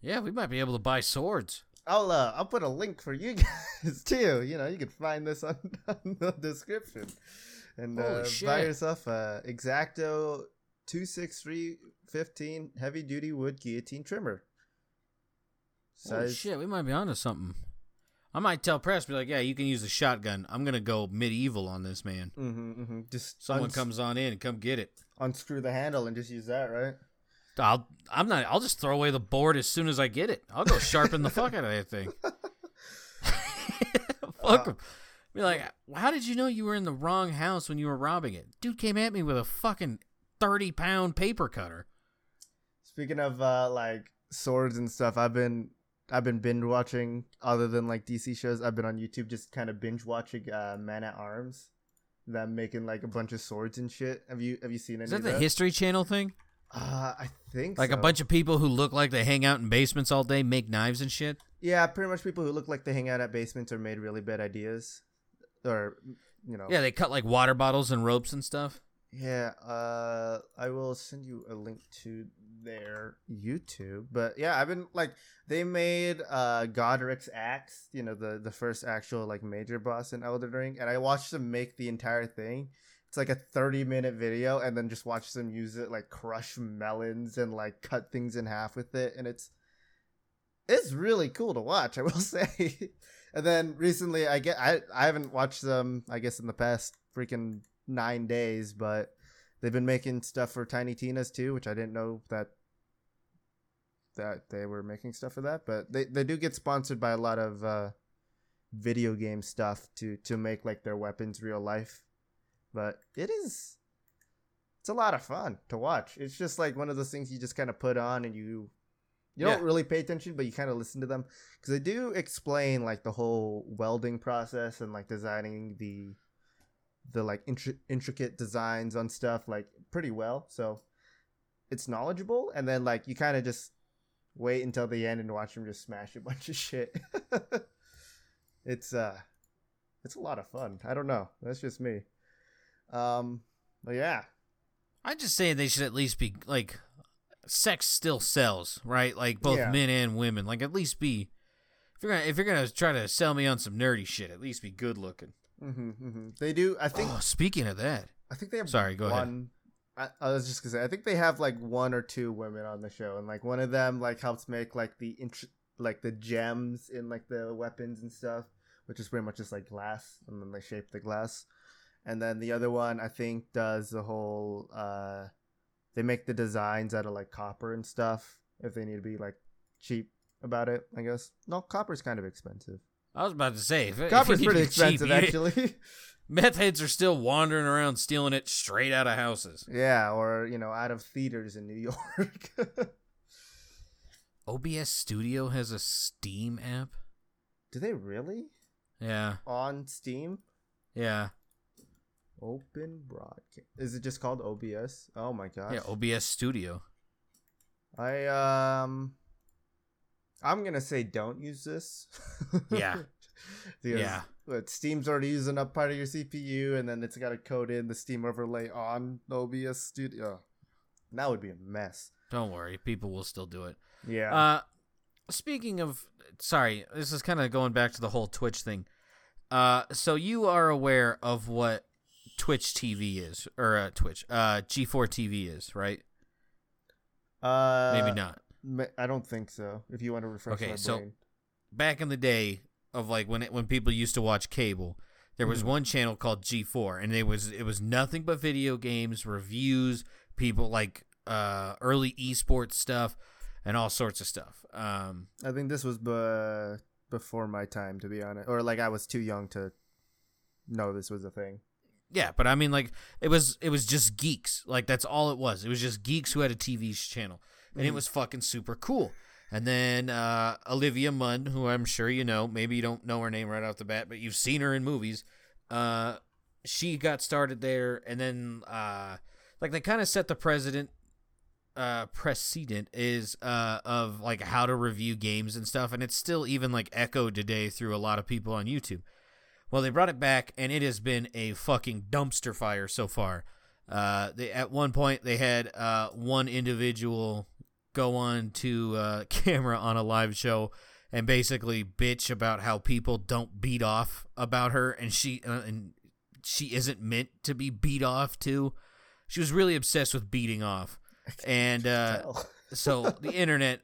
Yeah, we might be able to buy swords. I'll uh, I'll put a link for you guys too. You know, you can find this on, on the description, and uh, buy yourself a X-Acto two six three fifteen heavy duty wood guillotine trimmer. Size. Oh shit, we might be onto something. I might tell press, be like, "Yeah, you can use the shotgun. I'm gonna go medieval on this man. Mm-hmm, mm-hmm. Just someone uns- comes on in and come get it. Unscrew the handle and just use that, right? I'll. I'm not. I'll just throw away the board as soon as I get it. I'll go sharpen the fuck out of that thing. fuck uh, Be like, how did you know you were in the wrong house when you were robbing it? Dude came at me with a fucking thirty pound paper cutter. Speaking of uh, like swords and stuff, I've been I've been binge watching other than like DC shows. I've been on YouTube just kind of binge watching uh, Man at Arms, them making like a bunch of swords and shit. Have you have you seen any? Is that the that? History Channel thing? Uh, I think like so. a bunch of people who look like they hang out in basements all day, make knives and shit. Yeah, pretty much people who look like they hang out at basements or made really bad ideas, or you know. Yeah, they cut like water bottles and ropes and stuff. Yeah, uh, I will send you a link to their YouTube. But yeah, I've been like they made uh Godrick's axe, you know, the the first actual like major boss in Elden Ring, and I watched them make the entire thing. It's like a 30 minute video and then just watch them use it like crush melons and like cut things in half with it and it's it's really cool to watch, I will say. and then recently I get I I haven't watched them I guess in the past freaking nine days, but they've been making stuff for Tiny Tina's too, which I didn't know that that they were making stuff for that. But they, they do get sponsored by a lot of uh, video game stuff to to make like their weapons real life. But it is it's a lot of fun to watch. It's just like one of those things you just kind of put on and you you yeah. don't really pay attention, but you kind of listen to them because they do explain like the whole welding process and like designing the the like intri- intricate designs on stuff like pretty well. So it's knowledgeable, and then like you kind of just wait until the end and watch them just smash a bunch of shit. it's uh, it's a lot of fun. I don't know. That's just me. Um, but yeah, I just say they should at least be like, sex still sells, right? Like both yeah. men and women. Like at least be. If you're gonna if you're gonna try to sell me on some nerdy shit, at least be good looking. Mm-hmm, mm-hmm. They do. I think. Oh, speaking of that, I think they have. Sorry, go one, ahead. I, I, was just gonna say. I think they have like one or two women on the show, and like one of them like helps make like the int- like the gems in like the weapons and stuff, which is pretty much just like glass, and then they shape the glass. And then the other one, I think, does the whole. uh They make the designs out of like copper and stuff if they need to be like cheap about it. I guess no, copper's kind of expensive. I was about to say, if, copper's if pretty expensive, cheap, actually. Meth heads are still wandering around stealing it straight out of houses. Yeah, or you know, out of theaters in New York. OBS Studio has a Steam app. Do they really? Yeah. On Steam? Yeah. Open broadcast. Is it just called OBS? Oh my gosh. Yeah, OBS Studio. I um I'm gonna say don't use this. yeah. yeah. But Steam's already using up part of your CPU, and then it's got to code in the Steam overlay on OBS Studio. That would be a mess. Don't worry, people will still do it. Yeah. Uh, speaking of, sorry, this is kind of going back to the whole Twitch thing. Uh, so you are aware of what Twitch TV is, or uh, Twitch, uh, G4 TV is, right? Uh, maybe not. I don't think so. If you want to refresh okay, my so brain. back in the day of like when it, when people used to watch cable, there was mm-hmm. one channel called G4, and it was it was nothing but video games, reviews, people like uh, early esports stuff, and all sorts of stuff. Um, I think this was be- before my time, to be honest, or like I was too young to know this was a thing. Yeah, but I mean, like it was it was just geeks. Like that's all it was. It was just geeks who had a TV channel, and mm-hmm. it was fucking super cool. And then uh, Olivia Munn, who I'm sure you know, maybe you don't know her name right off the bat, but you've seen her in movies. Uh, she got started there, and then uh, like they kind of set the precedent. Uh, precedent is uh of like how to review games and stuff, and it's still even like echoed today through a lot of people on YouTube. Well, they brought it back, and it has been a fucking dumpster fire so far. Uh, they at one point they had uh, one individual go on to uh, camera on a live show and basically bitch about how people don't beat off about her, and she uh, and she isn't meant to be beat off too. She was really obsessed with beating off, and uh, so the internet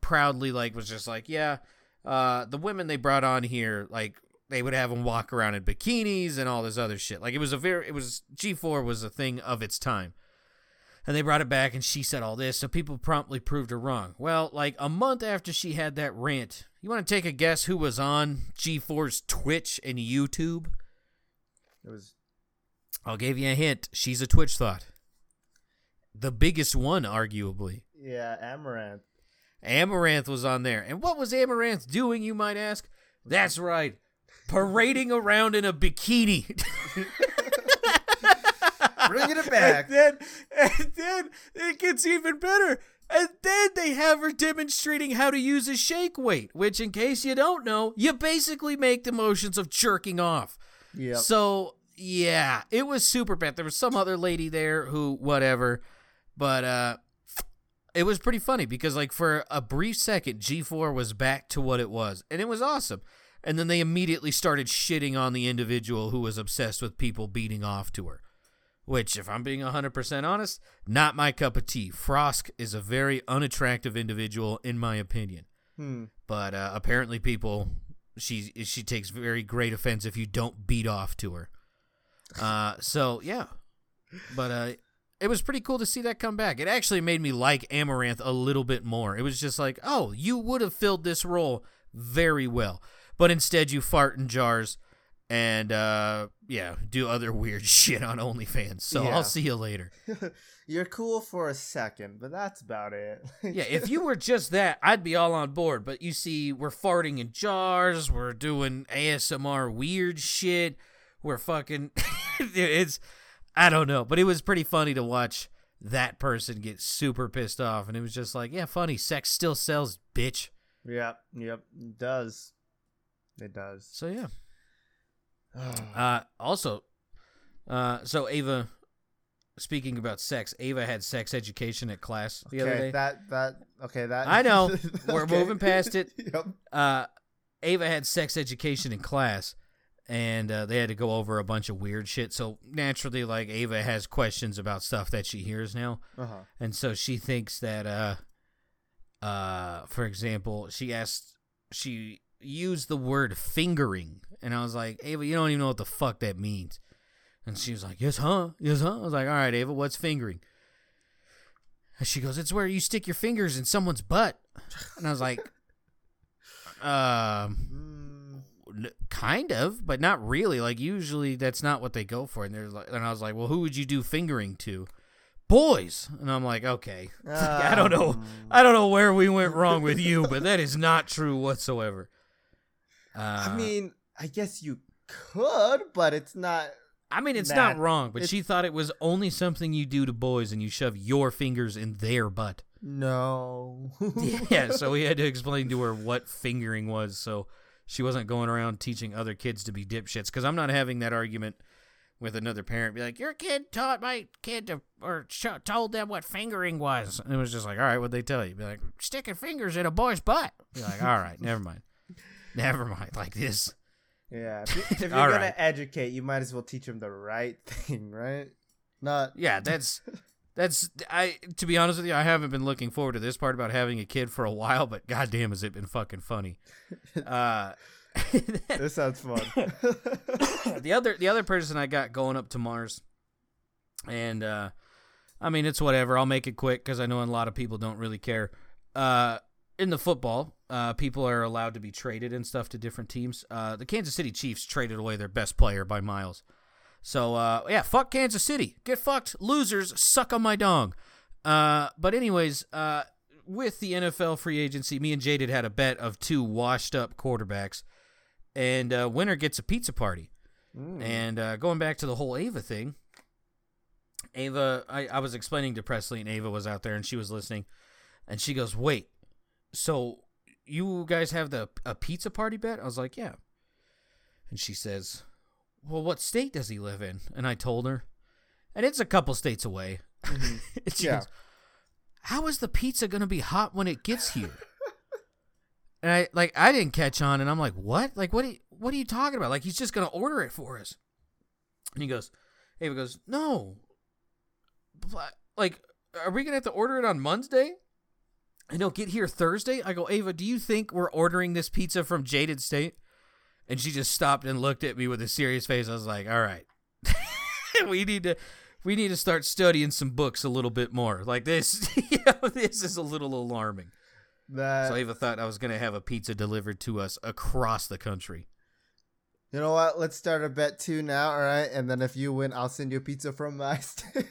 proudly like was just like, yeah, uh, the women they brought on here like they would have them walk around in bikinis and all this other shit. Like it was a very it was G4 was a thing of its time. And they brought it back and she said all this, so people promptly proved her wrong. Well, like a month after she had that rant, you want to take a guess who was on G4's Twitch and YouTube? It was I'll give you a hint. She's a Twitch thought. The biggest one, arguably. Yeah, Amouranth. Amouranth was on there. And what was Amouranth doing, you might ask? That's right parading around in a bikini. Bringing it back. And then, and then it gets even better. And then they have her demonstrating how to use a shake weight, which, in case you don't know, you basically make the motions of jerking off. Yeah. So, yeah, it was super bad. There was some other lady there who, whatever, but uh, it was pretty funny because, like, for a brief second, G4 was back to what it was, and it was awesome and then they immediately started shitting on the individual who was obsessed with people beating off to her. Which, if I'm being 100% honest, not my cup of tea. Frosk is a very unattractive individual, in my opinion. Hmm. But uh, apparently, people, she she takes very great offense if you don't beat off to her. Uh, so yeah, but uh, it was pretty cool to see that come back. It actually made me like Amouranth a little bit more. It was just like, oh, you would have filled this role very well but instead you fart in jars and uh yeah, do other weird shit on OnlyFans. So yeah. I'll see you later. You're cool for a second, but that's about it. yeah, if you were just that, I'd be all on board. But you see, we're farting in jars, we're doing ASMR weird shit, we're fucking it's I don't know, but it was pretty funny to watch that person get super pissed off and it was just like, yeah, funny, sex still sells, bitch. Yep, yep, it does. It does. So yeah. uh, also, uh, so Ava, speaking about sex, Ava had sex education at class the okay, other day. That that okay that I know we're okay. moving past it. yep. Uh, Ava had sex education in class, and uh, they had to go over a bunch of weird shit. So naturally, like Ava has questions about stuff that she hears now, uh-huh. and so she thinks that, uh, uh, for example, she asked she used the word fingering. And I was like, Ava, you don't even know what the fuck that means. And she was like, Yes, huh? Yes, huh? I was like, All right, Ava, what's fingering? And she goes, It's where you stick your fingers in someone's butt. And I was like, Um, kind of, but not really. Like, usually that's not what they go for. And, like, and I was like, Well, who would you do fingering to? boys and i'm like okay um, i don't know i don't know where we went wrong with you but that is not true whatsoever Uh, I mean, I guess you could, but it's not. I mean, it's not wrong, but she thought it was only something you do to boys and you shove your fingers in their butt. No. yeah, so we had to explain to her what fingering was so she wasn't going around teaching other kids to be dipshits because I'm not having that argument with another parent be like, "Your kid taught my kid to or told them what fingering was," and it was just like, "All right, what'd they tell you?" Be like, "Sticking fingers in a boy's butt." Be like, "All right, never mind, never mind." Like this. Yeah, if, you, if you're gonna right. educate, you might as well teach them the right thing, right? Not. Yeah, that's that's I. To be honest with you, I haven't been looking forward to this part about having a kid for a while, but goddamn, has it been fucking funny. Uh, this sounds fun. the other the other person I got going up to Mars, and uh, I mean it's whatever. I'll make it quick because I know a lot of people don't really care. Uh, in the football, uh, people are allowed to be traded and stuff to different teams. Uh, the Kansas City Chiefs traded away their best player by miles. So uh, yeah, fuck Kansas City. Get fucked, losers. Suck on my dong. Uh, but anyways, uh, with the NFL free agency, me and Jaded had a bet of two washed up quarterbacks and uh, winner gets a pizza party. Mm. And uh, going back to the whole Ava thing, Ava, I, I was explaining to Presley, and Ava was out there, and she was listening, and she goes, "Wait, so you guys have the a pizza party bet?" I was like, "Yeah," and she says, "Well, what state does he live in?" And I told her, and it's a couple states away. Mm-hmm. yeah. Goes, How is the pizza gonna be hot when it gets here? And I like I didn't catch on, and I'm like, what? Like what? Are you, what are you talking about? Like he's just gonna order it for us. And he goes, Ava goes, no. Like, are we gonna have to order it on Monday? And he'll get here Thursday. I go, Ava, do you think we're ordering this pizza from Jaded State? And she just stopped and looked at me with a serious face. I was like, all right, we need to we need to start studying some books a little bit more. Like this, you know, this is a little alarming. That so even thought I was gonna have a pizza delivered to us across the country. You know what? Let's start a bet too now, all right? And then if you win, I'll send you a pizza from my state.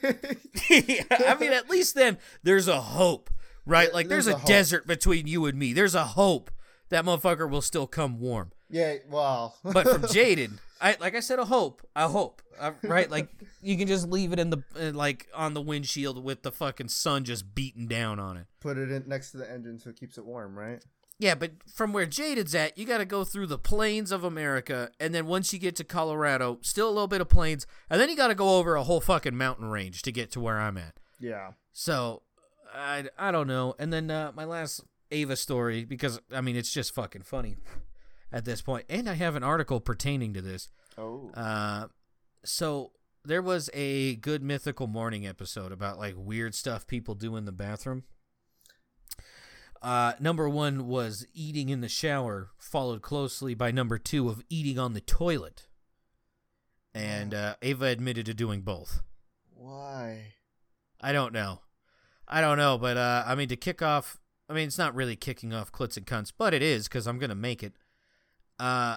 yeah, I mean, at least then there's a hope, right? Like there's, there's a, a desert between you and me. There's a hope that motherfucker will still come warm. Yeah, well. but from Jaden, I like I said, a hope, a hope, uh, right? Like you can just leave it in the uh, like on the windshield with the fucking sun just beating down on it. Put it in next to the engine so it keeps it warm, right? Yeah, but from where Jaded's at, you got to go through the plains of America, and then once you get to Colorado, still a little bit of plains, and then you got to go over a whole fucking mountain range to get to where I'm at. Yeah. So, I I don't know. And then uh, my last Ava story because I mean it's just fucking funny at this point. And I have an article pertaining to this. Oh. Uh, so there was a good mythical morning episode about like weird stuff people do in the bathroom. Uh, number one was eating in the shower, followed closely by number two of eating on the toilet. And uh, Ava admitted to doing both. Why? I don't know. I don't know, but uh, I mean, to kick off, I mean, it's not really kicking off clits and cunts, but it is because I'm gonna make it. Uh,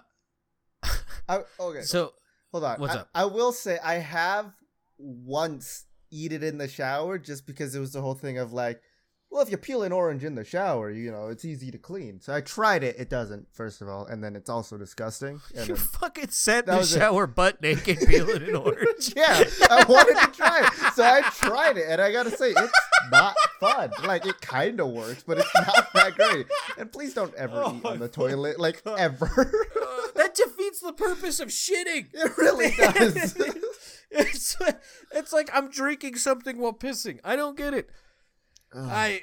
I, okay. So hold on. What's I, up? I will say I have once eat it in the shower just because it was the whole thing of like, well, if you peel an orange in the shower, you know, it's easy to clean. So I tried it. It doesn't, first of all, and then it's also disgusting. And you fucking sat in the shower it. butt naked peeling an orange. yeah, I wanted to try it, so I tried it, and I gotta say, it's not fun. Like it kind of works, but it's not that great. And please don't ever oh eat on the toilet, like God. ever. uh, that defeats the purpose of shitting. It really does. it's it's like I'm drinking something while pissing. I don't get it. Ugh. I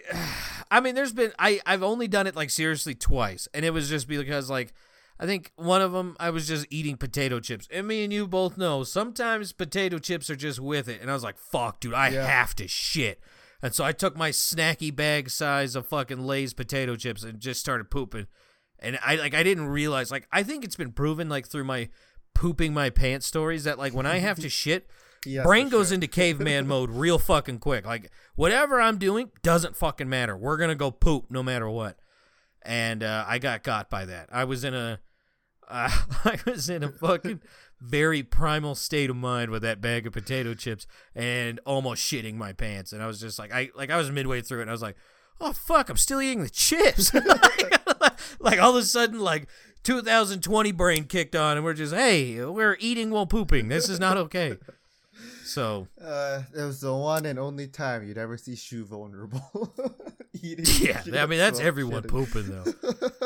I mean there's been I I've only done it like seriously twice and it was just because like I think one of them I was just eating potato chips. And me and you both know sometimes potato chips are just with it and I was like fuck dude I yeah. have to shit. And so I took my snacky bag size of fucking Lay's potato chips and just started pooping. And I like I didn't realize like I think it's been proven like through my pooping my pants stories that like when I have to shit Yes, Brain goes sure. into caveman mode real fucking quick. Like whatever I'm doing doesn't fucking matter. We're gonna go poop no matter what. And uh, I got got by that. I was in a, uh, I was in a fucking very primal state of mind with that bag of potato chips and almost shitting my pants. And I was just like, I like I was midway through it, and I was like, oh fuck, I'm still eating the chips. like, like all of a sudden, like 2020 brain kicked on, and we're just, hey, we're eating while pooping. This is not okay. So uh, it was the one and only time you'd ever see Shu vulnerable. Eating yeah, I mean that's everyone pooping though.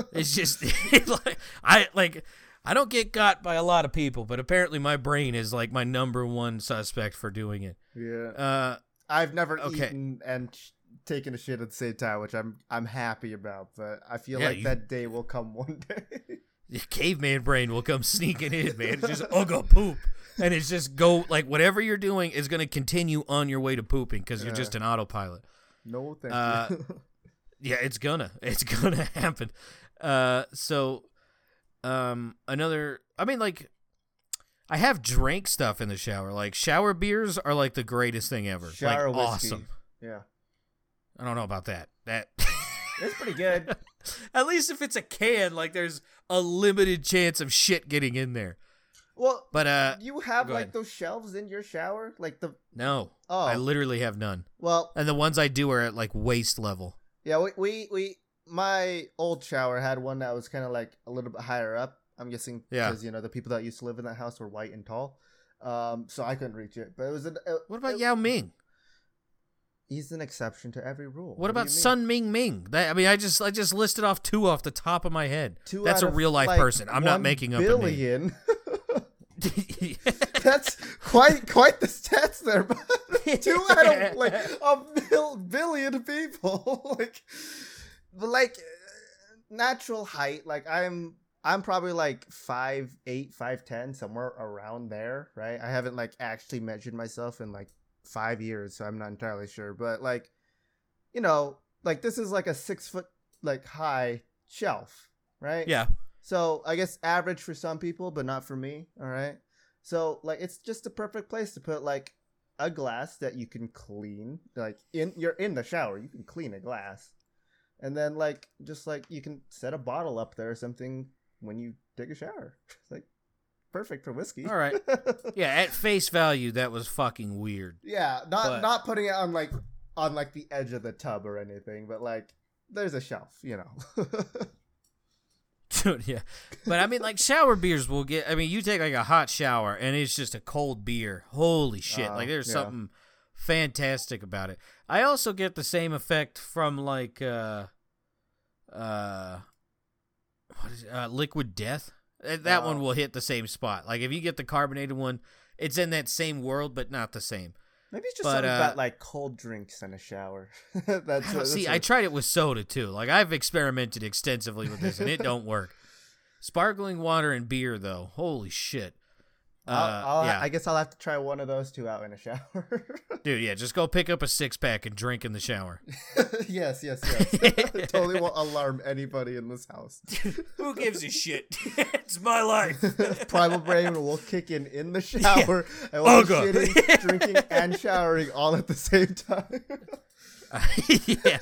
it's just like I like I don't get got by a lot of people, but apparently my brain is like my number one suspect for doing it. Yeah. Uh, I've never okay. eaten and sh- taken a shit at the same time, which I'm I'm happy about. But I feel yeah, like you, that day will come one day. Your caveman brain will come sneaking in, man. Just ugga poop, and it's just go like whatever you're doing is going to continue on your way to pooping because you're just an autopilot. No, thank uh, you. yeah, it's gonna, it's gonna happen. Uh, so, um, another. I mean, like, I have drank stuff in the shower. Like shower beers are like the greatest thing ever. Shower like, whiskey. awesome. Yeah. I don't know about that. That it's pretty good. At least if it's a can, like there's a limited chance of shit getting in there. Well, but uh, you have like ahead. those shelves in your shower, like the no. Oh, I literally have none. Well, and the ones I do are at like waist level. Yeah, we we, we my old shower had one that was kind of like a little bit higher up. I'm guessing because yeah. you know the people that used to live in that house were white and tall, um, so I couldn't reach it. But it was an. Uh, what about it, Yao Ming? He's an exception to every rule. What, what about Sun Ming Ming? That, I mean, I just I just listed off two off the top of my head. Two That's a real life like person. I'm not making up billion. That's quite quite the stats there, but two out of like a billion people. like, but like natural height. Like I'm I'm probably like five eight, five ten, somewhere around there, right? I haven't like actually measured myself in like five years, so I'm not entirely sure. But like, you know, like this is like a six foot like high shelf, right? Yeah. So I guess average for some people, but not for me. All right. So like it's just the perfect place to put like a glass that you can clean. Like in you're in the shower, you can clean a glass. And then like just like you can set a bottle up there or something when you take a shower. like perfect for whiskey. All right. yeah, at face value, that was fucking weird. Yeah, not but... not putting it on like on like the edge of the tub or anything, but like there's a shelf, you know. Dude, yeah, but I mean, like shower beers will get. I mean, you take like a hot shower and it's just a cold beer. Holy shit! Uh, like there's yeah. something fantastic about it. I also get the same effect from like uh, uh, what is it? Uh, liquid death. Uh, that one will hit the same spot. Like if you get the carbonated one, it's in that same world, but not the same. Maybe it's just but, something uh, about like cold drinks in a shower. that's, what, see. I tried it with soda too. Like I've experimented extensively with this, and it don't work. Sparkling water and beer, though, holy shit! I'll, uh, I'll, yeah. I guess I'll have to try one of those two out in a shower. Dude, yeah, just go pick up a six pack and drink in the shower. yes, yes, yes. totally won't alarm anybody in this house. Who gives a shit? it's my life. Primal brain will kick in in the shower. Yeah. I will be shitting, drinking, and showering all at the same time. yeah.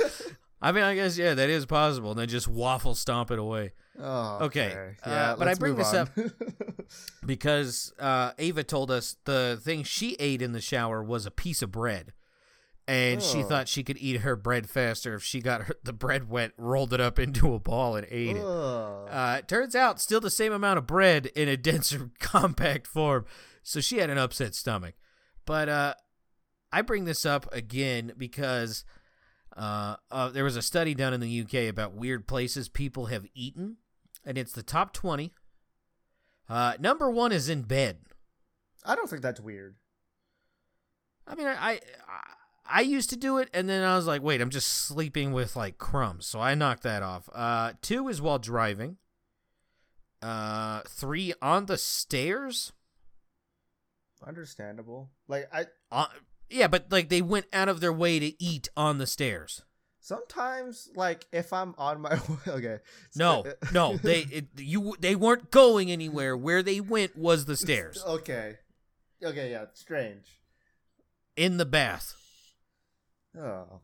I mean, I guess yeah, that is possible. And then just waffle stomp it away. Oh, okay. okay. Uh, yeah, uh, but I bring this on. up because uh, Ava told us the thing she ate in the shower was a piece of bread, and oh. she thought she could eat her bread faster if she got her, the bread wet, rolled it up into a ball, and ate oh. it. Uh, it turns out, still the same amount of bread in a denser, compact form. So she had an upset stomach. But uh, I bring this up again because. Uh, uh, there was a study done in the UK about weird places people have eaten and it's the top 20. Uh, number one is in bed. I don't think that's weird. I mean, I, I, I used to do it, and then I was like, wait, I'm just sleeping with like crumbs, so I knocked that off. Uh, two is while driving. Uh, three on the stairs. Understandable. Like I. Uh, yeah, but like they went out of their way to eat on the stairs. Sometimes like if i'm on my way okay. No no they it, you they weren't going anywhere. Where they went was the stairs. Okay. Okay yeah strange. In the bath. Oh.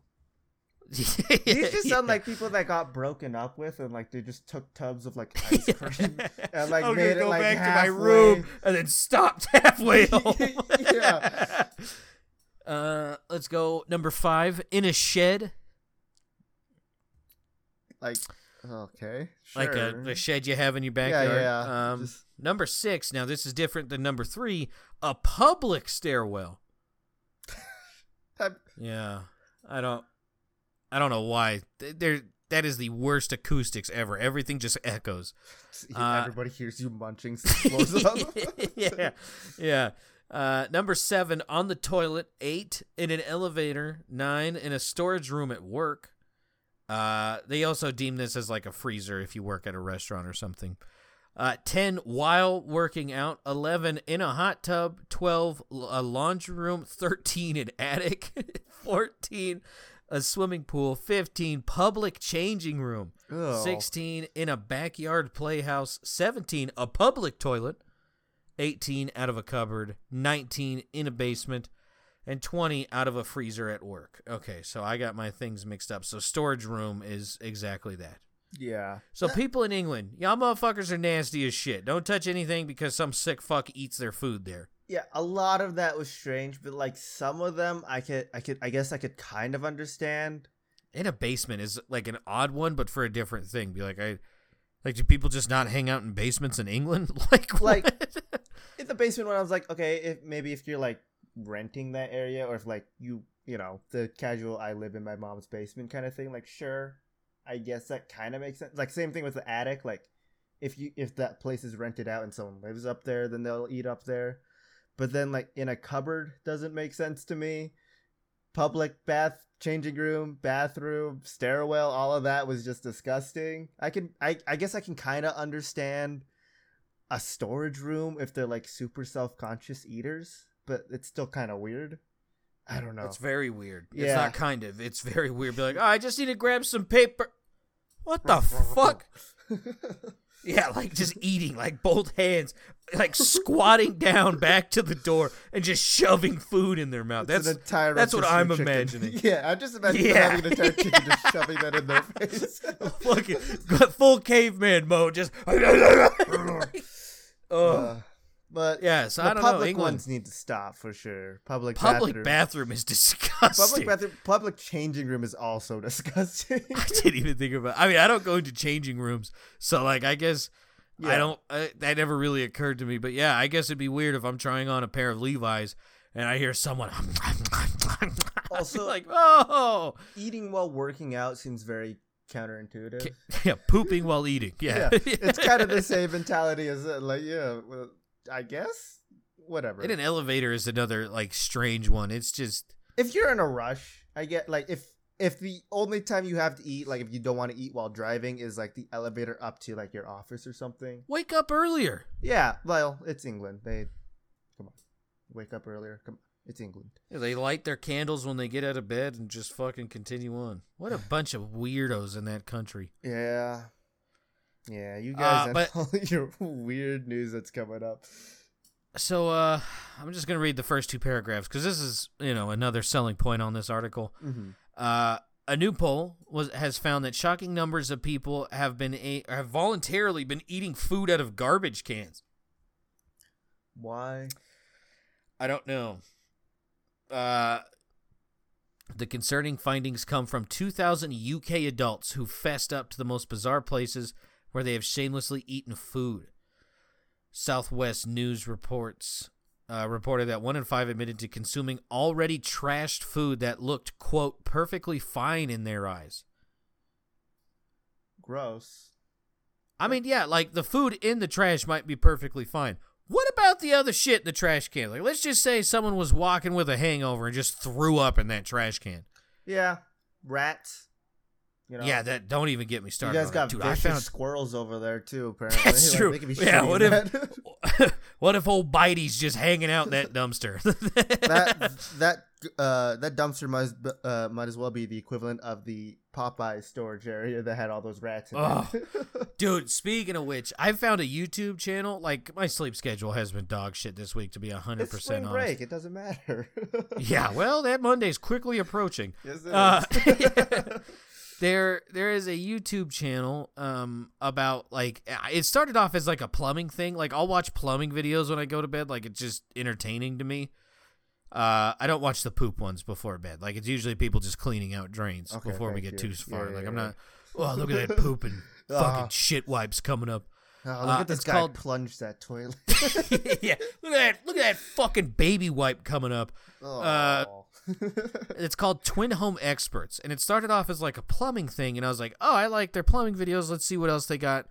These just sound yeah. like people that got broken up with and like they just took tubs of like ice cream and like made go it like back halfway. to my room and then stopped halfway home. yeah. Uh, let's go number five in a shed like Okay. Sure. Like a, a, shed you have in your backyard. Yeah, yeah. Um, Just... Number six. Now this is different than number three. A public stairwell. yeah, I don't. I don't know why. There, that is the worst acoustics ever. Everything just echoes. Uh, Everybody hears you munching. yeah, yeah. Uh, number seven on the toilet. Eight in an elevator. Nine in a storage room at work. Uh, they also deem this as like a freezer if you work at a restaurant or something. Uh, 10 while working out, 11 in a hot tub, 12 a laundry room, 13 an attic, 14 a swimming pool, 15 public changing room, 16 in a backyard playhouse, 17 a public toilet, 18 out of a cupboard, 19 in a basement, and 20 out of a freezer at work. Okay, so I got my things mixed up. So storage room is exactly that. Yeah. So people in England, y'all motherfuckers are nasty as shit. Don't touch anything because some sick fuck eats their food there. Yeah, a lot of that was strange, but like some of them I could I could I guess I could kind of understand. In a basement is like an odd one, but for a different thing. Be like I like do people just not hang out in basements in England? like like in the basement when I was like, okay, if maybe if you're like renting that area or if like you you know, the casual I live in my mom's basement kind of thing, like sure, I guess that kind of makes sense. Like same thing with the attic. Like if you if that place is rented out and someone lives up there, then they'll eat up there. But then like in a cupboard doesn't make sense to me. Public bath changing room, bathroom, stairwell, all of that was just disgusting. I can I I guess I can kind of understand a storage room if they're like super self-conscious eaters, but it's still kind of weird. I don't know. It's very weird. Yeah. It's not kind of. It's very weird. Be like, oh, I just need to grab some paper. What the fuck? yeah, like just eating, like both hands, like squatting down back to the door and just shoving food in their mouth. It's that's that's what I'm chicken. imagining. Yeah, I'm just imagining yeah. having an entire chicken just shoving that in their face. Fucking full caveman mode, just. uh, but yeah, so the I don't public know. England, ones need to stop for sure. Public public bathroom, bathroom is disgusting. Public bathroom, public changing room is also disgusting. I didn't even think about. I mean, I don't go into changing rooms, so like, I guess yeah. I don't. Uh, that never really occurred to me. But yeah, I guess it'd be weird if I'm trying on a pair of Levi's and I hear someone. also, like, oh, eating while working out seems very counterintuitive. Yeah, pooping while eating. Yeah. yeah. it's kind of the same mentality as uh, like yeah. I guess whatever. In an elevator is another like strange one. It's just if you're in a rush, I get like if if the only time you have to eat, like if you don't want to eat while driving, is like the elevator up to like your office or something. Wake up earlier. Yeah, well, it's England. They come on, wake up earlier. Come on. It's England. Yeah, they light their candles when they get out of bed and just fucking continue on. What a bunch of weirdos in that country. Yeah. Yeah, you guys uh, but, all your weird news that's coming up. So uh, I'm just gonna read the first two paragraphs because this is you know another selling point on this article. Mm-hmm. Uh, a new poll was has found that shocking numbers of people have been a, have voluntarily been eating food out of garbage cans. Why? I don't know. Uh, the concerning findings come from 2,000 UK adults who fessed up to the most bizarre places where they have shamelessly eaten food. Southwest News reports uh, reported that one in five admitted to consuming already trashed food that looked quote perfectly fine in their eyes. Gross. I mean, yeah, like the food in the trash might be perfectly fine. What about the other shit in the trash can? Like, let's just say someone was walking with a hangover and just threw up in that trash can. Yeah, rats. You know? Yeah, that don't even get me started. You guys got Dude, vicious found... squirrels over there too. Apparently, that's true. yeah, what if what if old Bitey's just hanging out in that dumpster? that that uh, that dumpster must uh, might as well be the equivalent of the Popeye storage area that had all those rats. in oh. it. Dude, speaking of which, I found a YouTube channel. Like my sleep schedule has been dog shit this week. To be hundred percent honest, break. It doesn't matter. yeah, well, that Monday's quickly approaching. Yes, it uh, there there is a YouTube channel um about like it started off as like a plumbing thing. Like I'll watch plumbing videos when I go to bed. Like it's just entertaining to me. Uh, I don't watch the poop ones before bed. Like it's usually people just cleaning out drains okay, before we get you. too far. Yeah, like yeah, I'm yeah. not Oh, look at that pooping fucking shit wipes coming up. Oh, look uh, at this guy called... plunge that toilet. yeah, look at that! Look at that fucking baby wipe coming up. Oh. Uh, it's called Twin Home Experts, and it started off as like a plumbing thing, and I was like, oh, I like their plumbing videos. Let's see what else they got.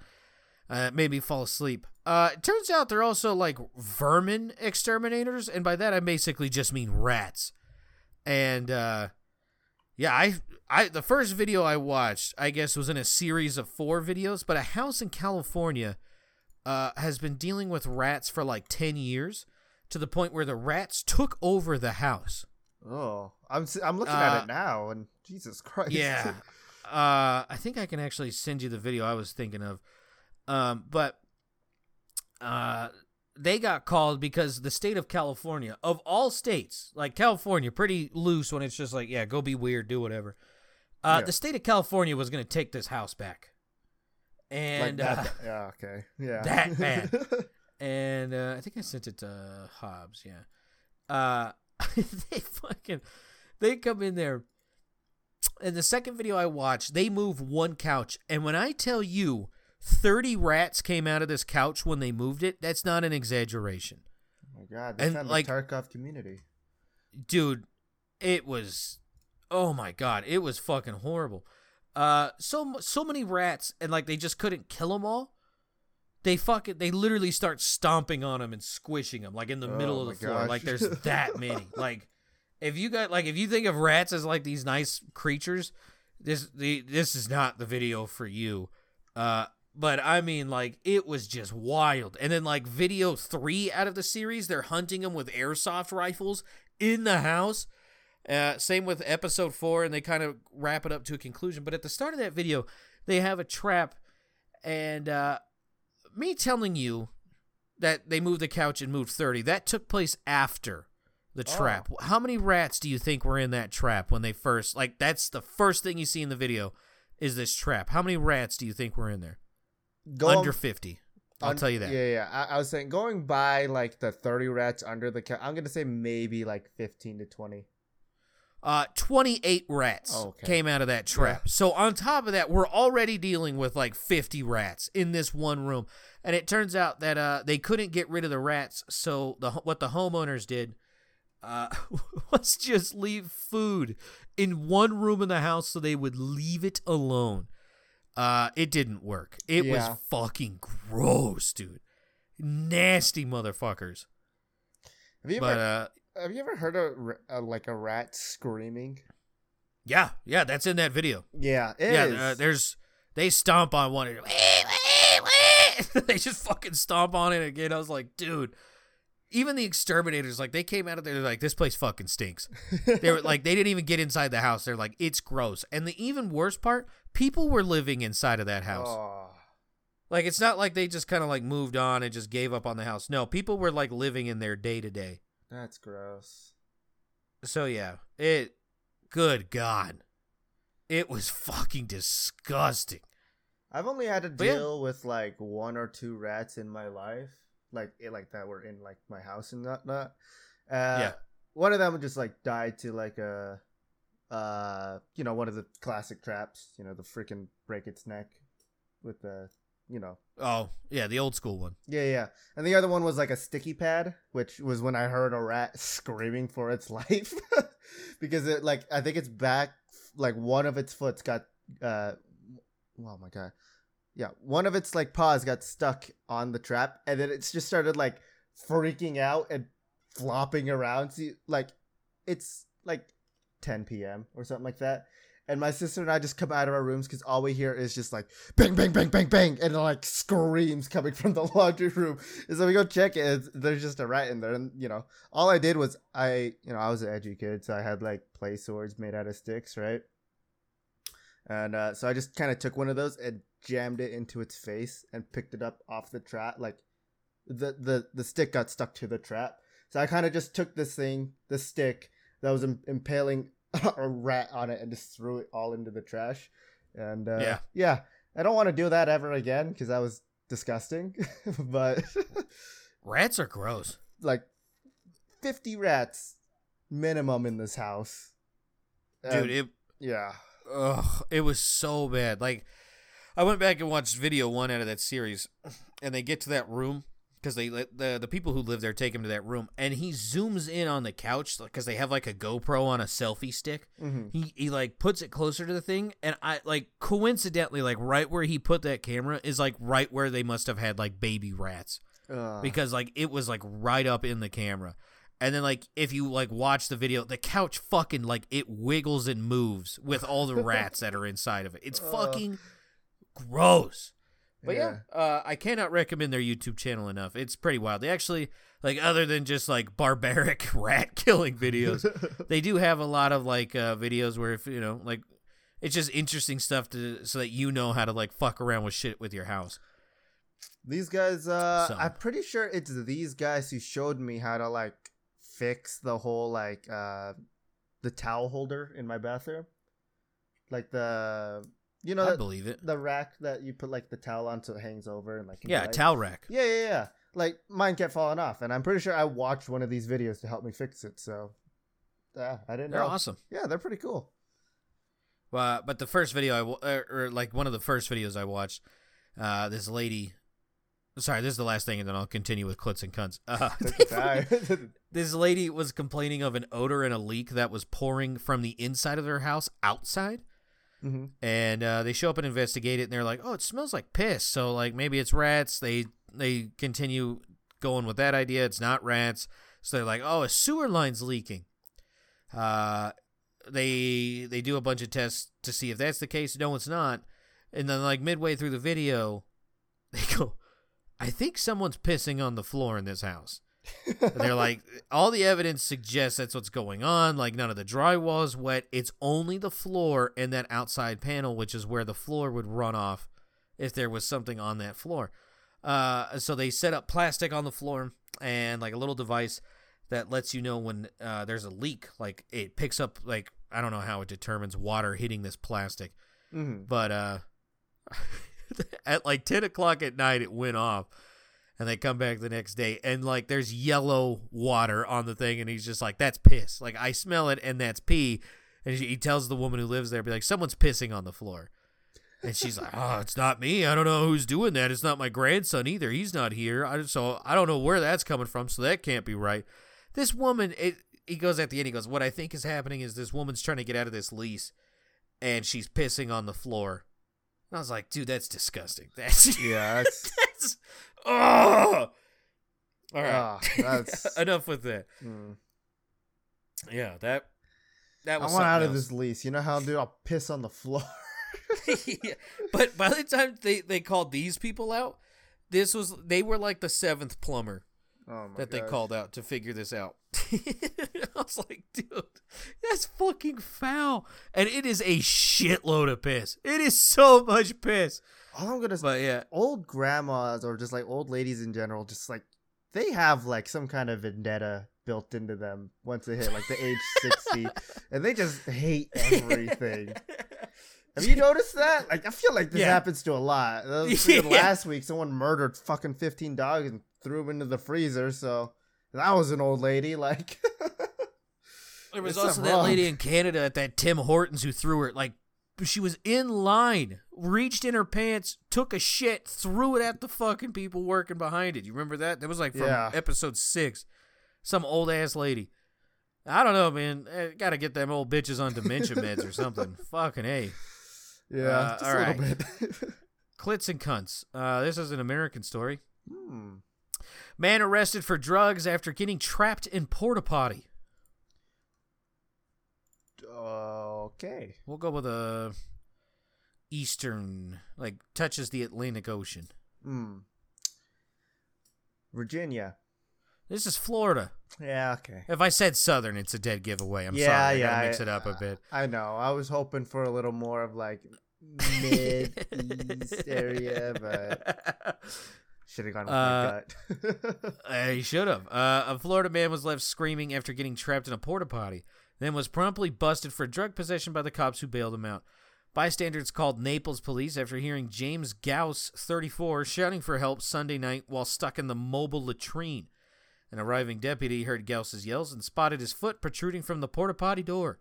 Uh, made me fall asleep. Uh, it turns out they're also like vermin exterminators, and by that I basically just mean rats. And uh, yeah, I I the first video I watched, I guess, was in a series of four videos. But a house in California uh, has been dealing with rats for like ten years, to the point where the rats took over the house. Oh, I'm I'm looking at it uh, now, and Jesus Christ. Yeah, uh, I think I can actually send you the video I was thinking of. Um, but uh, they got called because the state of California, of all states, like California, pretty loose when it's just like, yeah, go be weird, do whatever. Uh, yeah. The state of California was going to take this house back, and like uh, yeah, okay, yeah, that bad. and uh, I think I sent it to Hobbs. Yeah, uh, they fucking they come in there. In the second video I watched, they move one couch, and when I tell you 30 rats came out of this couch when they moved it. That's not an exaggeration. Oh my god, that's and, like the Tarkov community. Dude, it was oh my god, it was fucking horrible. Uh so so many rats and like they just couldn't kill them all. They fucking they literally start stomping on them and squishing them like in the oh middle of the floor. Gosh. Like there's that many. like if you got like if you think of rats as like these nice creatures, this the this is not the video for you. Uh but I mean, like, it was just wild. And then, like, video three out of the series, they're hunting them with airsoft rifles in the house. Uh, same with episode four, and they kind of wrap it up to a conclusion. But at the start of that video, they have a trap. And uh, me telling you that they moved the couch and moved 30, that took place after the oh. trap. How many rats do you think were in that trap when they first, like, that's the first thing you see in the video is this trap? How many rats do you think were in there? Going, under 50. I'll un- tell you that. Yeah, yeah. I, I, was saying going by like the 30 rats under the I'm going to say maybe like 15 to 20. Uh, 28 rats oh, okay. came out of that trap. Yeah. So on top of that, we're already dealing with like 50 rats in this one room. And it turns out that uh, they couldn't get rid of the rats. So the what the homeowners did uh, was just leave food in one room in the house so they would leave it alone. Uh, it didn't work. It yeah. was fucking gross, dude. Nasty motherfuckers. Have you but, ever uh, have you ever heard of a, like a rat screaming? Yeah, yeah, that's in that video. Yeah, yeah. Uh, there's they stomp on one. they just fucking stomp on it again. I was like, dude. Even the exterminators, like they came out of there, they're like this place fucking stinks. they were like, they didn't even get inside the house. They're like, it's gross. And the even worse part, people were living inside of that house. Oh. Like it's not like they just kind of like moved on and just gave up on the house. No, people were like living in there day to day. That's gross. So yeah, it good god. It was fucking disgusting. I've only had to deal yeah. with like one or two rats in my life, like it, like that were in like my house and whatnot. Uh, yeah, one of them would just like died to like a uh, you know, one of the classic traps, you know, the freaking break its neck with the, you know. Oh, yeah, the old school one. Yeah, yeah. And the other one was like a sticky pad, which was when I heard a rat screaming for its life because it like I think its back like one of its foots got uh oh my god. Yeah, one of its like paws got stuck on the trap and then it's just started like freaking out and flopping around. See like it's like 10 p.m. or something like that. And my sister and I just come out of our rooms because all we hear is just like bang, bang, bang, bang, bang, and like screams coming from the laundry room. And so we go check it. there's just a rat in there, and you know, all I did was I, you know, I was an edgy kid, so I had like play swords made out of sticks, right? And uh, so I just kind of took one of those and jammed it into its face and picked it up off the trap. Like the the the stick got stuck to the trap, so I kind of just took this thing, the stick that was impaling a rat on it and just threw it all into the trash. And uh, yeah, yeah, I don't want to do that ever again because that was disgusting. but rats are gross. Like fifty rats minimum in this house, dude. it yeah. ugh, it was so bad. Like, I went back and watched video one out of that series, and they get to that room because they the the people who live there take him to that room, and he zooms in on the couch because they have like a GoPro on a selfie stick. Mm-hmm. He he like puts it closer to the thing, and I like coincidentally like right where he put that camera is like right where they must have had like baby rats uh. because like it was like right up in the camera. And then like if you like watch the video, the couch fucking like it wiggles and moves with all the rats that are inside of it. It's uh. fucking gross. But yeah, yeah uh, I cannot recommend their YouTube channel enough. It's pretty wild. They actually like other than just like barbaric rat killing videos, they do have a lot of like uh, videos where if you know like it's just interesting stuff to so that you know how to like fuck around with shit with your house. These guys, uh, so. I'm pretty sure it's these guys who showed me how to like fix the whole like uh the towel holder in my bathroom, like the you know, I believe it. The rack that you put like the towel on so it hangs over and like yeah, towel rack. Yeah, yeah, yeah. Like mine kept falling off, and I'm pretty sure I watched one of these videos to help me fix it. So, yeah, I didn't. They're know. awesome. Yeah, they're pretty cool. Well, but the first video I or, or like one of the first videos I watched, uh, this lady. Sorry, this is the last thing, and then I'll continue with clits and cunts. Uh, this lady was complaining of an odor and a leak that was pouring from the inside of their house outside. Mm-hmm. And uh, they show up and investigate it, and they're like, "Oh, it smells like piss." So like maybe it's rats. They they continue going with that idea. It's not rats. So they're like, "Oh, a sewer line's leaking." Uh, they they do a bunch of tests to see if that's the case. No, it's not. And then like midway through the video, they go, "I think someone's pissing on the floor in this house." They're like, all the evidence suggests that's what's going on. Like, none of the drywall is wet. It's only the floor and that outside panel, which is where the floor would run off if there was something on that floor. Uh, so they set up plastic on the floor and like a little device that lets you know when uh, there's a leak. Like, it picks up, like, I don't know how it determines water hitting this plastic. Mm-hmm. But uh, at like 10 o'clock at night, it went off and they come back the next day and like there's yellow water on the thing and he's just like that's piss. Like i smell it and that's pee. And he tells the woman who lives there be like someone's pissing on the floor. And she's like oh it's not me. I don't know who's doing that. It's not my grandson either. He's not here. I, so i don't know where that's coming from so that can't be right. This woman it, he goes at the end he goes what i think is happening is this woman's trying to get out of this lease and she's pissing on the floor. And I was like, dude, that's disgusting. That's yeah, that's, Oh, all right. Oh, Enough with that. Mm. Yeah, that that was. I want out else. of this lease. You know how, dude? I'll piss on the floor. yeah. But by the time they they called these people out, this was they were like the seventh plumber oh that gosh. they called out to figure this out. I was like, dude, that's fucking foul, and it is a shitload of piss. It is so much piss all I'm gonna say, but yeah, old grandmas or just like old ladies in general, just like they have like some kind of vendetta built into them once they hit like the age 60 and they just hate everything have you noticed that like i feel like this yeah. happens to a lot yeah. last week someone murdered fucking 15 dogs and threw them into the freezer so that was an old lady like there was also that wrong. lady in canada at that tim hortons who threw her like she was in line, reached in her pants, took a shit, threw it at the fucking people working behind it. You remember that? That was like from yeah. episode six. Some old ass lady. I don't know, man. I eh, gotta get them old bitches on dementia meds or something. fucking a. Yeah, uh, all right. Clits and cunts. Uh, this is an American story. Hmm. Man arrested for drugs after getting trapped in porta potty. Okay. We'll go with a eastern, like touches the Atlantic Ocean. Hmm. Virginia. This is Florida. Yeah, okay. If I said southern, it's a dead giveaway. I'm yeah, sorry. Yeah, I gotta mix I, it up a bit. I know. I was hoping for a little more of like mid east area, but should have gone with uh, my gut. he should have. Uh, a Florida man was left screaming after getting trapped in a porta potty then was promptly busted for drug possession by the cops who bailed him out. Bystanders called Naples police after hearing James Gauss, 34, shouting for help Sunday night while stuck in the mobile latrine. An arriving deputy heard Gauss's yells and spotted his foot protruding from the porta potty door.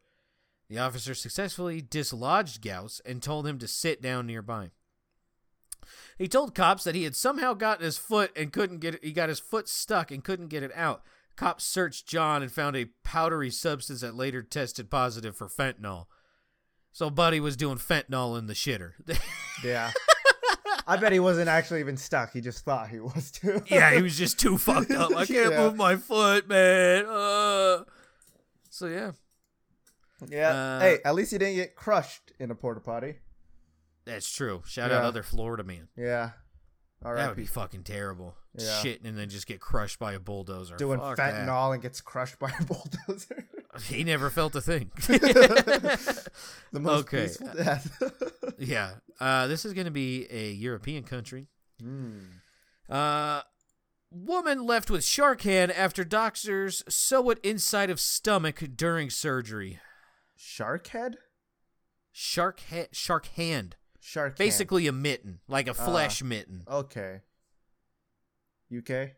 The officer successfully dislodged Gauss and told him to sit down nearby. He told cops that he had somehow gotten his foot and couldn't get it. He got his foot stuck and couldn't get it out. Cops searched John and found a powdery substance that later tested positive for fentanyl. So Buddy was doing fentanyl in the shitter. yeah. I bet he wasn't actually even stuck. He just thought he was too. yeah, he was just too fucked up. I can't yeah. move my foot, man. Uh. So yeah. Yeah. Uh, hey, at least he didn't get crushed in a porta potty. That's true. Shout yeah. out other Florida man. Yeah. All right. That would be fucking terrible. Yeah. Shitting and then just get crushed by a bulldozer. Doing Fuck fentanyl that. and gets crushed by a bulldozer. He never felt a thing. the most okay. yeah. Uh, this is going to be a European country. Mm. Uh, woman left with shark hand after doctors sew it inside of stomach during surgery. Shark head? Shark head. Shark hand. Shark. Basically hand. a mitten, like a flesh uh, mitten. Okay. UK.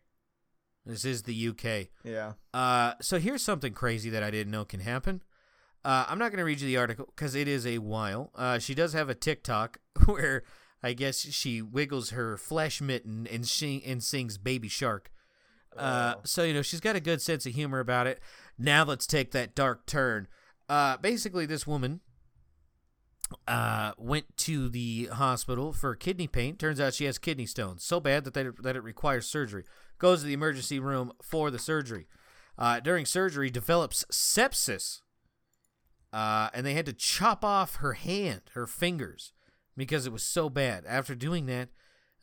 This is the UK. Yeah. Uh, so here's something crazy that I didn't know can happen. Uh, I'm not going to read you the article because it is a while. Uh, she does have a TikTok where I guess she wiggles her flesh mitten and she and sings "Baby Shark." Uh, oh. So you know she's got a good sense of humor about it. Now let's take that dark turn. Uh, basically, this woman uh, went to the hospital for kidney pain. Turns out she has kidney stones so bad that they, that it requires surgery. Goes to the emergency room for the surgery. Uh, during surgery, develops sepsis, uh, and they had to chop off her hand, her fingers, because it was so bad. After doing that,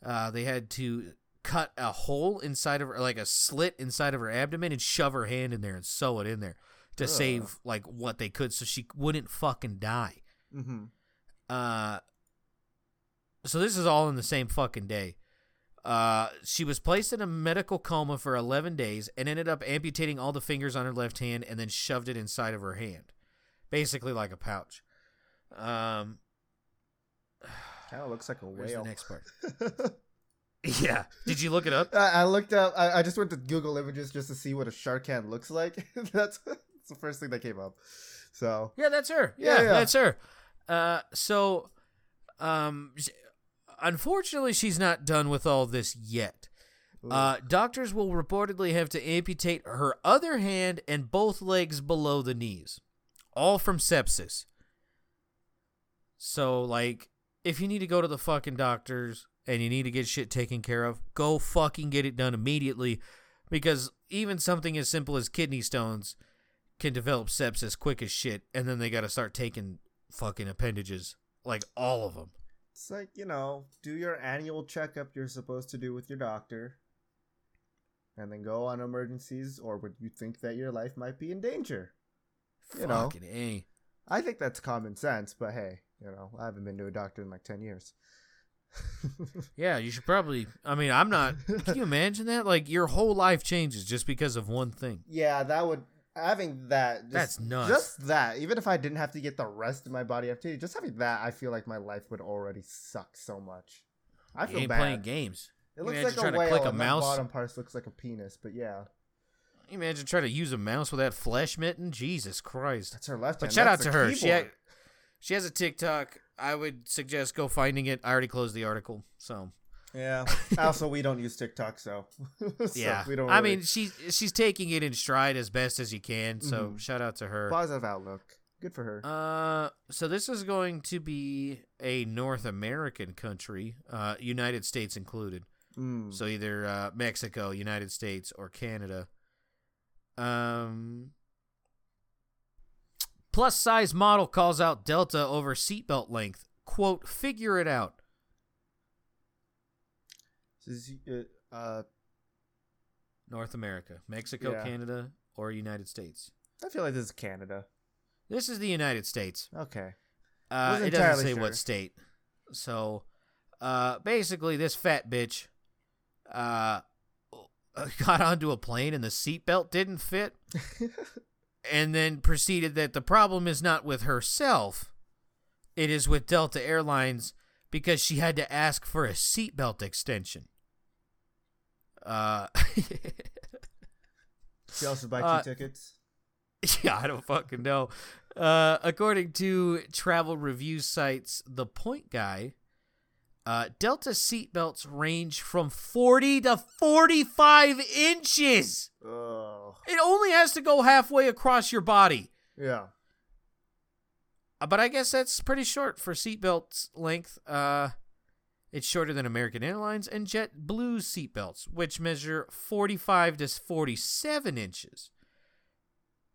uh, they had to cut a hole inside of her, like a slit inside of her abdomen, and shove her hand in there and sew it in there to Ugh. save like what they could, so she wouldn't fucking die. Mm-hmm. Uh, so this is all in the same fucking day. Uh, she was placed in a medical coma for 11 days and ended up amputating all the fingers on her left hand and then shoved it inside of her hand, basically like a pouch. Um, kind of looks like a whale. the next part? yeah. Did you look it up? I, I looked up. I, I, just went to Google Images just to see what a shark hand looks like. that's, that's the first thing that came up. So yeah, that's her. Yeah, yeah, yeah. that's her. Uh, so, um, unfortunately, she's not done with all this yet. Uh, doctors will reportedly have to amputate her other hand and both legs below the knees, all from sepsis. So, like, if you need to go to the fucking doctors and you need to get shit taken care of, go fucking get it done immediately because even something as simple as kidney stones can develop sepsis quick as shit, and then they got to start taking fucking appendages, like all of them. It's like you know, do your annual checkup you're supposed to do with your doctor, and then go on emergencies, or would you think that your life might be in danger? You fucking know, a. I think that's common sense, but hey, you know, I haven't been to a doctor in like ten years. yeah, you should probably. I mean, I'm not. Can you imagine that? Like your whole life changes just because of one thing. Yeah, that would having that just, that's nuts. Just that, even if I didn't have to get the rest of my body after just having that, I feel like my life would already suck so much. I feel bad. playing games. It looks like a whale, a mouse. bottom part looks like a penis. But yeah, you imagine trying to use a mouse with that flesh mitten. Jesus Christ! That's her left. But shout out to her. She ha- she has a TikTok. I would suggest go finding it. I already closed the article, so yeah. also, we don't use TikTok, so, so yeah. We don't. Really... I mean, she's she's taking it in stride as best as you can. So mm-hmm. shout out to her. Positive outlook. Good for her. Uh, so this is going to be a North American country, uh, United States included. Mm. So either uh, Mexico, United States, or Canada. Um. Plus size model calls out Delta over seatbelt length. Quote, figure it out. Is uh, uh, North America, Mexico, yeah. Canada, or United States? I feel like this is Canada. This is the United States. Okay. Uh, it doesn't say sure. what state. So, uh, basically, this fat bitch uh, got onto a plane and the seatbelt didn't fit, and then proceeded that the problem is not with herself, it is with Delta Airlines because she had to ask for a seatbelt extension. Uh, she also buy two uh, tickets. Yeah, I don't fucking know. Uh, according to travel review sites, The Point Guy, uh, Delta seatbelts range from 40 to 45 inches. Oh. It only has to go halfway across your body. Yeah. Uh, but I guess that's pretty short for seatbelt length. Uh, it's shorter than American Airlines and JetBlue's seatbelts, which measure 45 to 47 inches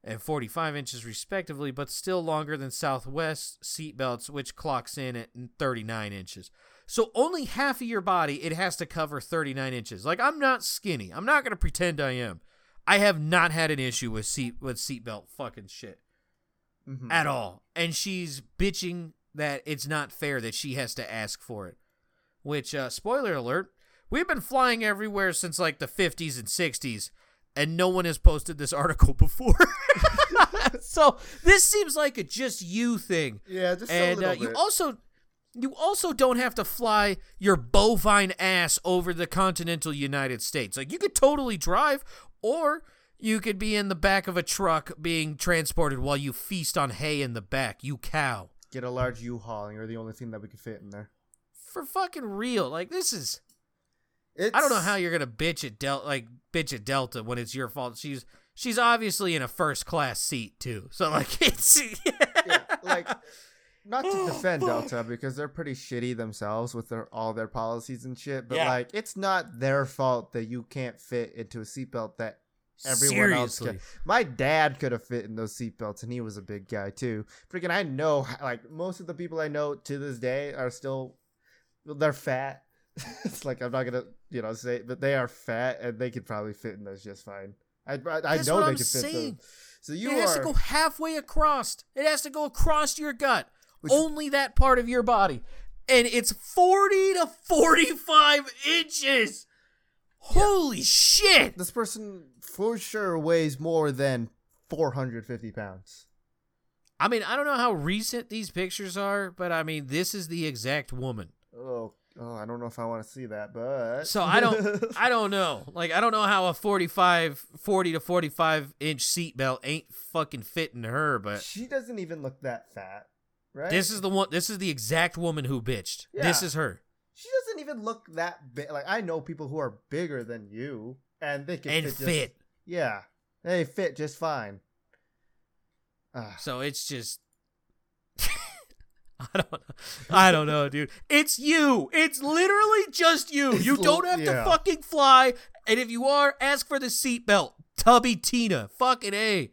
and 45 inches respectively, but still longer than Southwest seatbelts, which clocks in at 39 inches. So only half of your body it has to cover 39 inches. Like I'm not skinny. I'm not gonna pretend I am. I have not had an issue with seat with seatbelt fucking shit mm-hmm. at all. And she's bitching that it's not fair that she has to ask for it. Which, uh, spoiler alert, we've been flying everywhere since like the 50s and 60s, and no one has posted this article before. so this seems like a just you thing. Yeah, just and uh, you also you also don't have to fly your bovine ass over the continental United States. Like you could totally drive or you could be in the back of a truck being transported while you feast on hay in the back, you cow. Get a large U-Haul and you're the only thing that we could fit in there. For fucking real. Like this is it's... I don't know how you're gonna bitch at Delta like bitch at Delta when it's your fault. She's she's obviously in a first class seat too. So like it's yeah, like not to oh, defend Delta because they're pretty shitty themselves with their all their policies and shit, but yeah. like it's not their fault that you can't fit into a seatbelt that everyone Seriously. else can. My dad could have fit in those seatbelts and he was a big guy too. Freaking I know like most of the people I know to this day are still they're fat. it's like I'm not gonna you know say but they are fat and they could probably fit in those just fine. I I, I know they I'm could fit those. So you it are, has to go halfway across. It has to go across your gut. Which, only that part of your body. And it's 40 to 45 inches. Yeah. Holy shit. This person for sure weighs more than 450 pounds. I mean, I don't know how recent these pictures are, but I mean, this is the exact woman. Oh, oh, I don't know if I want to see that, but so I don't, I don't know. Like, I don't know how a 45, 40 to 45 inch seatbelt ain't fucking fitting her, but she doesn't even look that fat. Right? This is the one. This is the exact woman who bitched. Yeah. This is her. She doesn't even look that big. Like I know people who are bigger than you, and they can and fit. fit. Just, yeah, they fit just fine. Uh. So it's just. I don't. I don't know, dude. It's you. It's literally just you. It's you don't have yeah. to fucking fly, and if you are, ask for the seatbelt. Tubby Tina, fucking a.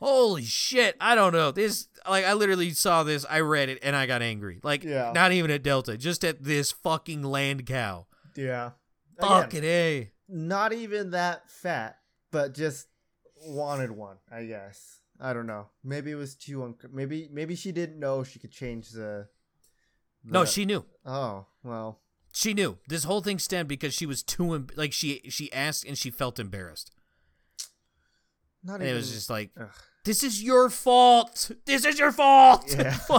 Holy shit! I don't know this like I literally saw this, I read it, and I got angry. Like, yeah. not even at Delta, just at this fucking land cow. Yeah. Fucking a. Not even that fat, but just wanted one. I guess. I don't know. Maybe it was too. Un- maybe maybe she didn't know she could change the, the. No, she knew. Oh well. She knew this whole thing stemmed because she was too em- like she she asked and she felt embarrassed. Not and even, it was just like, ugh. This is your fault. This is your fault. Yeah.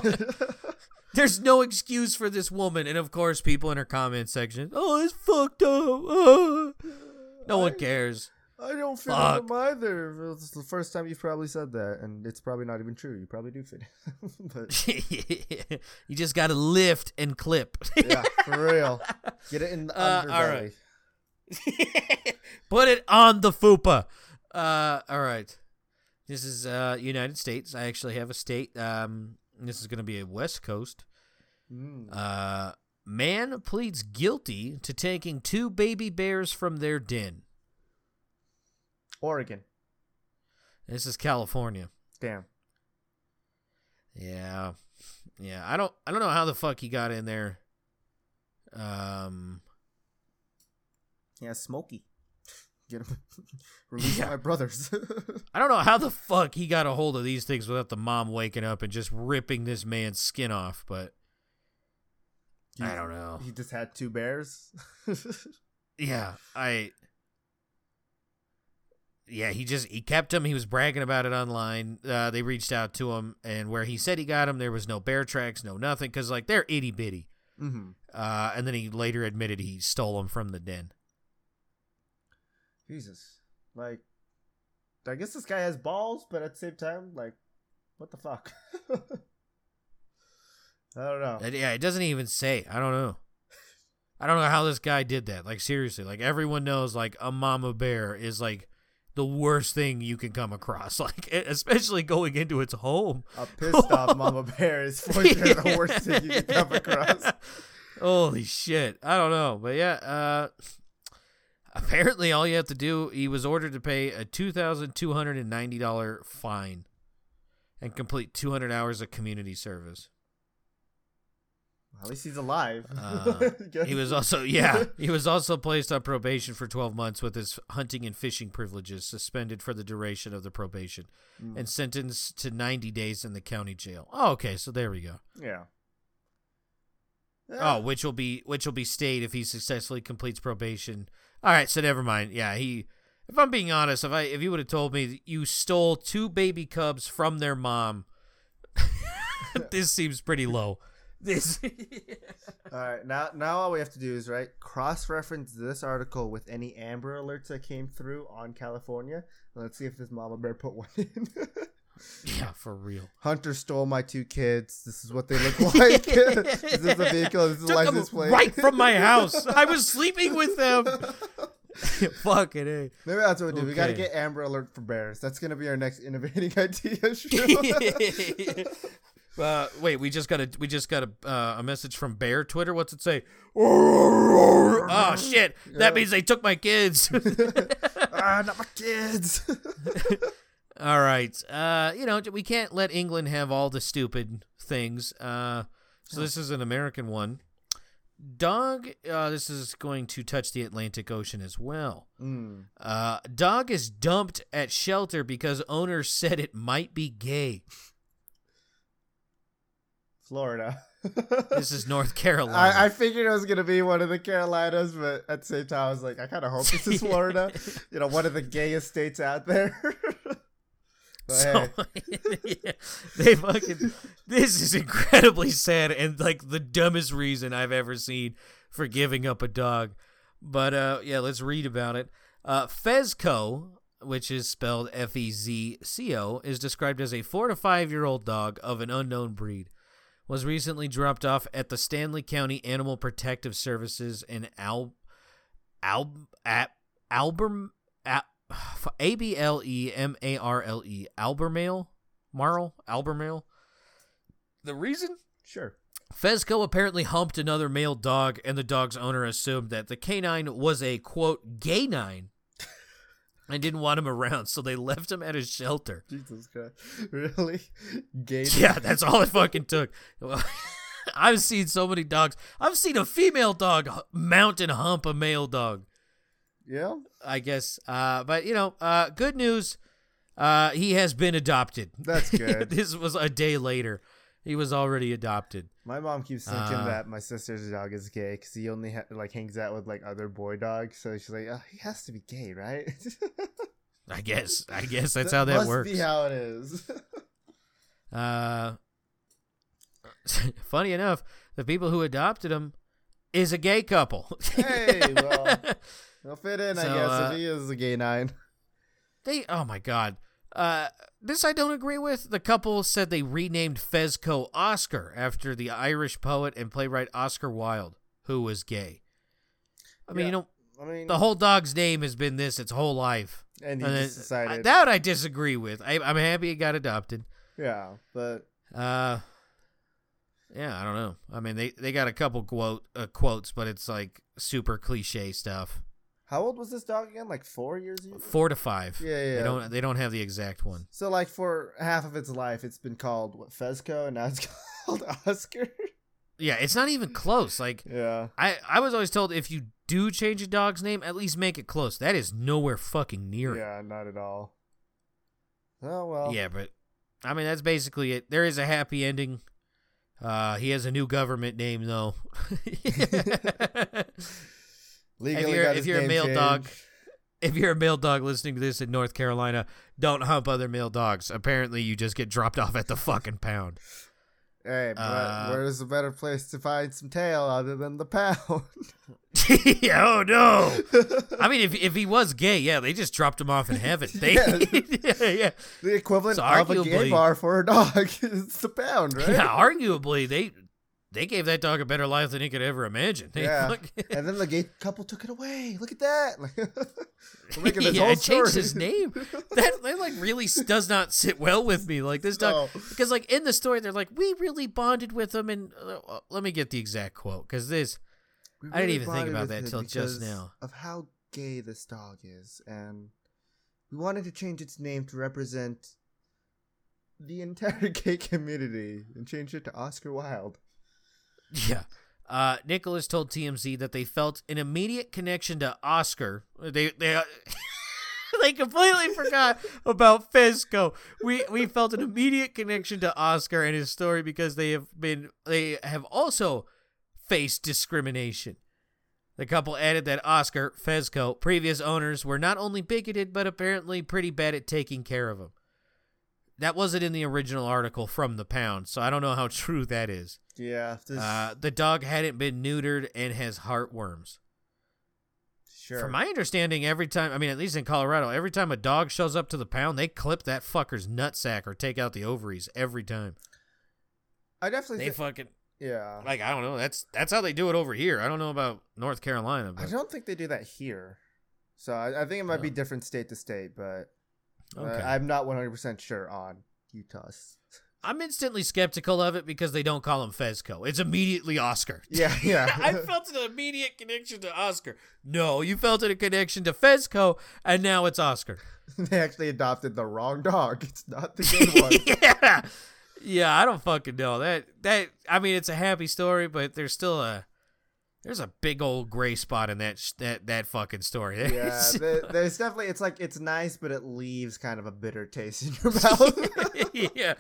There's no excuse for this woman. And of course, people in her comment section, oh, it's fucked up. Oh. No I, one cares. I don't fit Fuck. them either. It's the first time you've probably said that, and it's probably not even true. You probably do fit. but you just got to lift and clip. yeah, for real. Get it in the uh, underbelly. Put it on the fupa. Uh, all right. This is uh, United States. I actually have a state. Um, this is going to be a West Coast. Mm. Uh, man pleads guilty to taking two baby bears from their den. Oregon. This is California. Damn. Yeah. Yeah, I don't I don't know how the fuck he got in there. Um Yeah, Smokey. Get him release yeah. my brothers. I don't know how the fuck he got a hold of these things without the mom waking up and just ripping this man's skin off, but he, I don't know. He just had two bears. yeah, I yeah, he just he kept him. He was bragging about it online. Uh, they reached out to him, and where he said he got him, there was no bear tracks, no nothing, because like they're itty bitty. Mm-hmm. Uh, and then he later admitted he stole them from the den. Jesus. Like, I guess this guy has balls, but at the same time, like, What the fuck? I don't know. Yeah, it doesn't even say. I don't know. I don't know how this guy did that. Like seriously, like everyone knows like a mama bear is like the worst thing you can come across. Like especially going into its home. A pissed off mama bear is for sure the worst thing you can come across. Holy shit. I don't know. But yeah, uh apparently all you have to do he was ordered to pay a $2,290 fine and complete 200 hours of community service. At least he's alive. Uh, he was also yeah. He was also placed on probation for 12 months with his hunting and fishing privileges suspended for the duration of the probation, mm. and sentenced to 90 days in the county jail. Oh, okay, so there we go. Yeah. yeah. Oh, which will be which will be stayed if he successfully completes probation. All right, so never mind. Yeah, he. If I'm being honest, if I if you would have told me you stole two baby cubs from their mom, this seems pretty low. This. all right, now now all we have to do is right cross-reference this article with any Amber Alerts that came through on California. Let's see if this mama bear put one in. yeah, for real. Hunter stole my two kids. This is what they look like. this is the vehicle. This is the license plate. Right from my house. I was sleeping with them. Fucking a. Eh. Maybe that's what we do. Okay. We got to get Amber Alert for bears. That's gonna be our next innovating idea. Uh, wait, we just got a we just got a uh, a message from Bear Twitter. What's it say? oh shit! That means they took my kids. ah, not my kids. all right. Uh, you know we can't let England have all the stupid things. Uh, so this is an American one. Dog, uh, this is going to touch the Atlantic Ocean as well. Mm. Uh, dog is dumped at shelter because owner said it might be gay. Florida. this is North Carolina. I, I, figured it was gonna be one of the Carolinas, but at the same time, I was like, I kind of hope this is Florida. you know, one of the gayest states out there. so, yeah, they fucking. This is incredibly sad and like the dumbest reason I've ever seen for giving up a dog. But uh, yeah, let's read about it. Uh, Fezco, which is spelled F E Z C O, is described as a four to five year old dog of an unknown breed was recently dropped off at the Stanly County Animal Protective Services in Al Al at Alberm A B L E M A R L E Albermale Marl Albermale. The reason? Sure. Fezco apparently humped another male dog, and the dog's owner assumed that the canine was a quote gay nine I didn't want him around, so they left him at his shelter. Jesus Christ. Really? Gay? Yeah, that's all it fucking took. I've seen so many dogs. I've seen a female dog mount and hump a male dog. Yeah? I guess. Uh, but, you know, uh, good news. Uh, he has been adopted. That's good. this was a day later. He was already adopted. My mom keeps thinking uh, that my sister's dog is gay because he only ha- like hangs out with like other boy dogs. So she's like, oh, he has to be gay, right? I guess. I guess that's that how that must works. Be how it is. uh, funny enough, the people who adopted him is a gay couple. hey, well, they'll fit in, so, I guess, uh, if he is a gay nine. They. Oh my god. Uh, this I don't agree with. The couple said they renamed Fezco Oscar after the Irish poet and playwright Oscar Wilde, who was gay. I mean, you know, I mean, the whole dog's name has been this its whole life. And he and just decided that I disagree with. I, am happy it got adopted. Yeah, but uh, yeah, I don't know. I mean, they they got a couple quote uh, quotes, but it's like super cliche stuff. How old was this dog again? Like four years? Ago? Four to five. Yeah, yeah. They don't they don't have the exact one. So like for half of its life, it's been called what Fezco, and now it's called Oscar. Yeah, it's not even close. Like, yeah, I I was always told if you do change a dog's name, at least make it close. That is nowhere fucking near it. Yeah, not at all. Oh well. Yeah, but I mean that's basically it. There is a happy ending. Uh, he has a new government name though. Legally if you're, if you're a male change. dog, if you're a male dog listening to this in North Carolina, don't hump other male dogs. Apparently, you just get dropped off at the fucking pound. Hey, but uh, where's a better place to find some tail other than the pound? oh no! I mean, if if he was gay, yeah, they just dropped him off in heaven. They, yeah, yeah, the equivalent so of a gay bar for a dog is the pound, right? Yeah, arguably they they gave that dog a better life than he could ever imagine. Yeah, and then the gay couple took it away. Look at that! We're making this yeah, whole story. changed his name. That, that like really does not sit well with me. Like this dog, no. because like in the story, they're like, we really bonded with him, and uh, uh let me get the exact quote because this, really I didn't even think about that until just now. Of how gay this dog is, and we wanted to change its name to represent the entire gay community and change it to Oscar Wilde. Yeah. Uh, Nicholas told TMZ that they felt an immediate connection to Oscar. They they uh, they completely forgot about Fezco. We we felt an immediate connection to Oscar and his story because they have been they have also faced discrimination. The couple added that Oscar Fezco previous owners were not only bigoted but apparently pretty bad at taking care of him. That wasn't in the original article from the pound, so I don't know how true that is. Yeah. This... Uh, the dog hadn't been neutered and has heartworms. Sure. From my understanding, every time, I mean, at least in Colorado, every time a dog shows up to the pound, they clip that fucker's nutsack or take out the ovaries every time. I definitely they th- fucking yeah. Like I don't know. That's that's how they do it over here. I don't know about North Carolina. But... I don't think they do that here. So I, I think it might oh. be different state to state, but Okay. Uh, I'm not 100% sure on Utah's. I'm instantly skeptical of it because they don't call him Fezco. It's immediately Oscar. Yeah, yeah. I felt an immediate connection to Oscar. No, you felt a connection to Fezco, and now it's Oscar. they actually adopted the wrong dog. It's not the good one. yeah, yeah. I don't fucking know that. That I mean, it's a happy story, but there's still a there's a big old gray spot in that sh- that that fucking story. yeah, there's definitely it's like it's nice, but it leaves kind of a bitter taste in your mouth. yeah,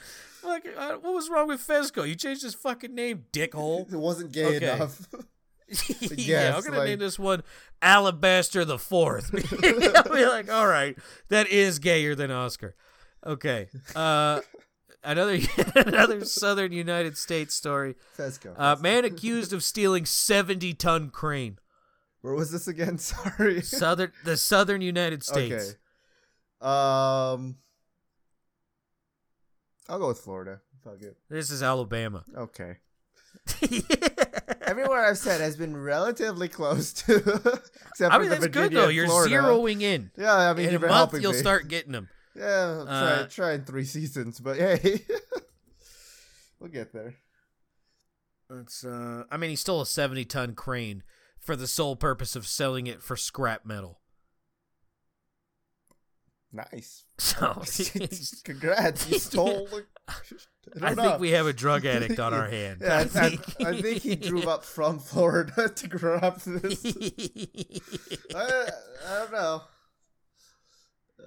like uh, what was wrong with Fezco? You changed his fucking name, dickhole. It wasn't gay okay. enough. yeah, I'm gonna like... name this one Alabaster the Fourth. I'll be like, all right, that is gayer than Oscar. Okay. Uh, another another southern United States story. Fezco. Uh, man accused of stealing seventy ton crane. Where was this again? Sorry. Southern the southern United States. Okay. Um I'll go with Florida. Fuck it. This is Alabama. Okay. Everywhere I've said has been relatively close to, except I mean, that's Virginia good though. You're Florida. zeroing in. Yeah, I mean, in a month you'll me. start getting them. Yeah, try uh, try in three seasons, but hey, we'll get there. It's uh, I mean, he stole a seventy-ton crane for the sole purpose of selling it for scrap metal. Nice. So, congrats, you stole. I, I think we have a drug addict on our hand. yeah, I, think. I, I, think he drove up from Florida to grab this. I, I don't know.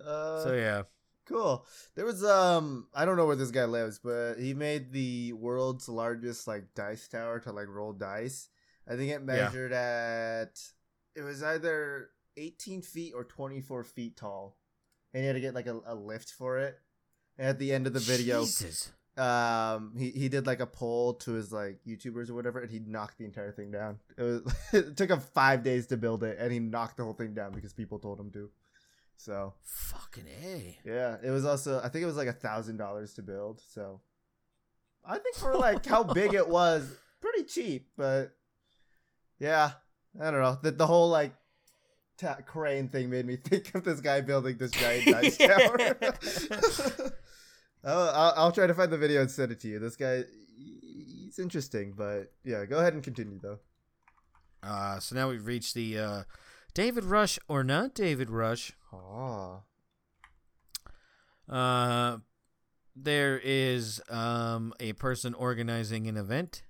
Uh, so yeah, cool. There was um I don't know where this guy lives, but he made the world's largest like dice tower to like roll dice. I think it measured yeah. at it was either 18 feet or 24 feet tall, and he had to get like a, a lift for it. And at the end of the video, Jesus. um, he he did like a poll to his like YouTubers or whatever, and he knocked the entire thing down. It was it took him five days to build it, and he knocked the whole thing down because people told him to. So fucking a. Yeah, it was also I think it was like a thousand dollars to build. So I think for like how big it was, pretty cheap. But yeah, I don't know. The the whole like ta- crane thing made me think of this guy building this giant dice tower. I'll, I'll, I'll try to find the video and send it to you. This guy, he's interesting, but yeah, go ahead and continue though. Uh, so now we've reached the uh, David Rush or not David Rush. Oh. Uh, there is um, a person organizing an event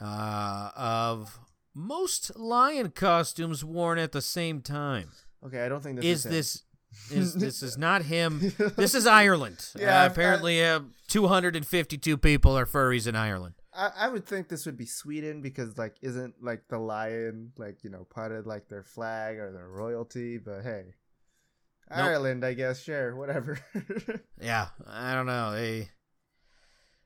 uh, of most lion costumes worn at the same time. Okay, I don't think this is, is this is this is not him. This is Ireland. Yeah, uh, apparently, uh, 252 people are furries in Ireland. I, I would think this would be Sweden because like isn't like the lion like you know part of like their flag or their royalty? But hey, nope. Ireland, I guess. Sure, whatever. yeah, I don't know. They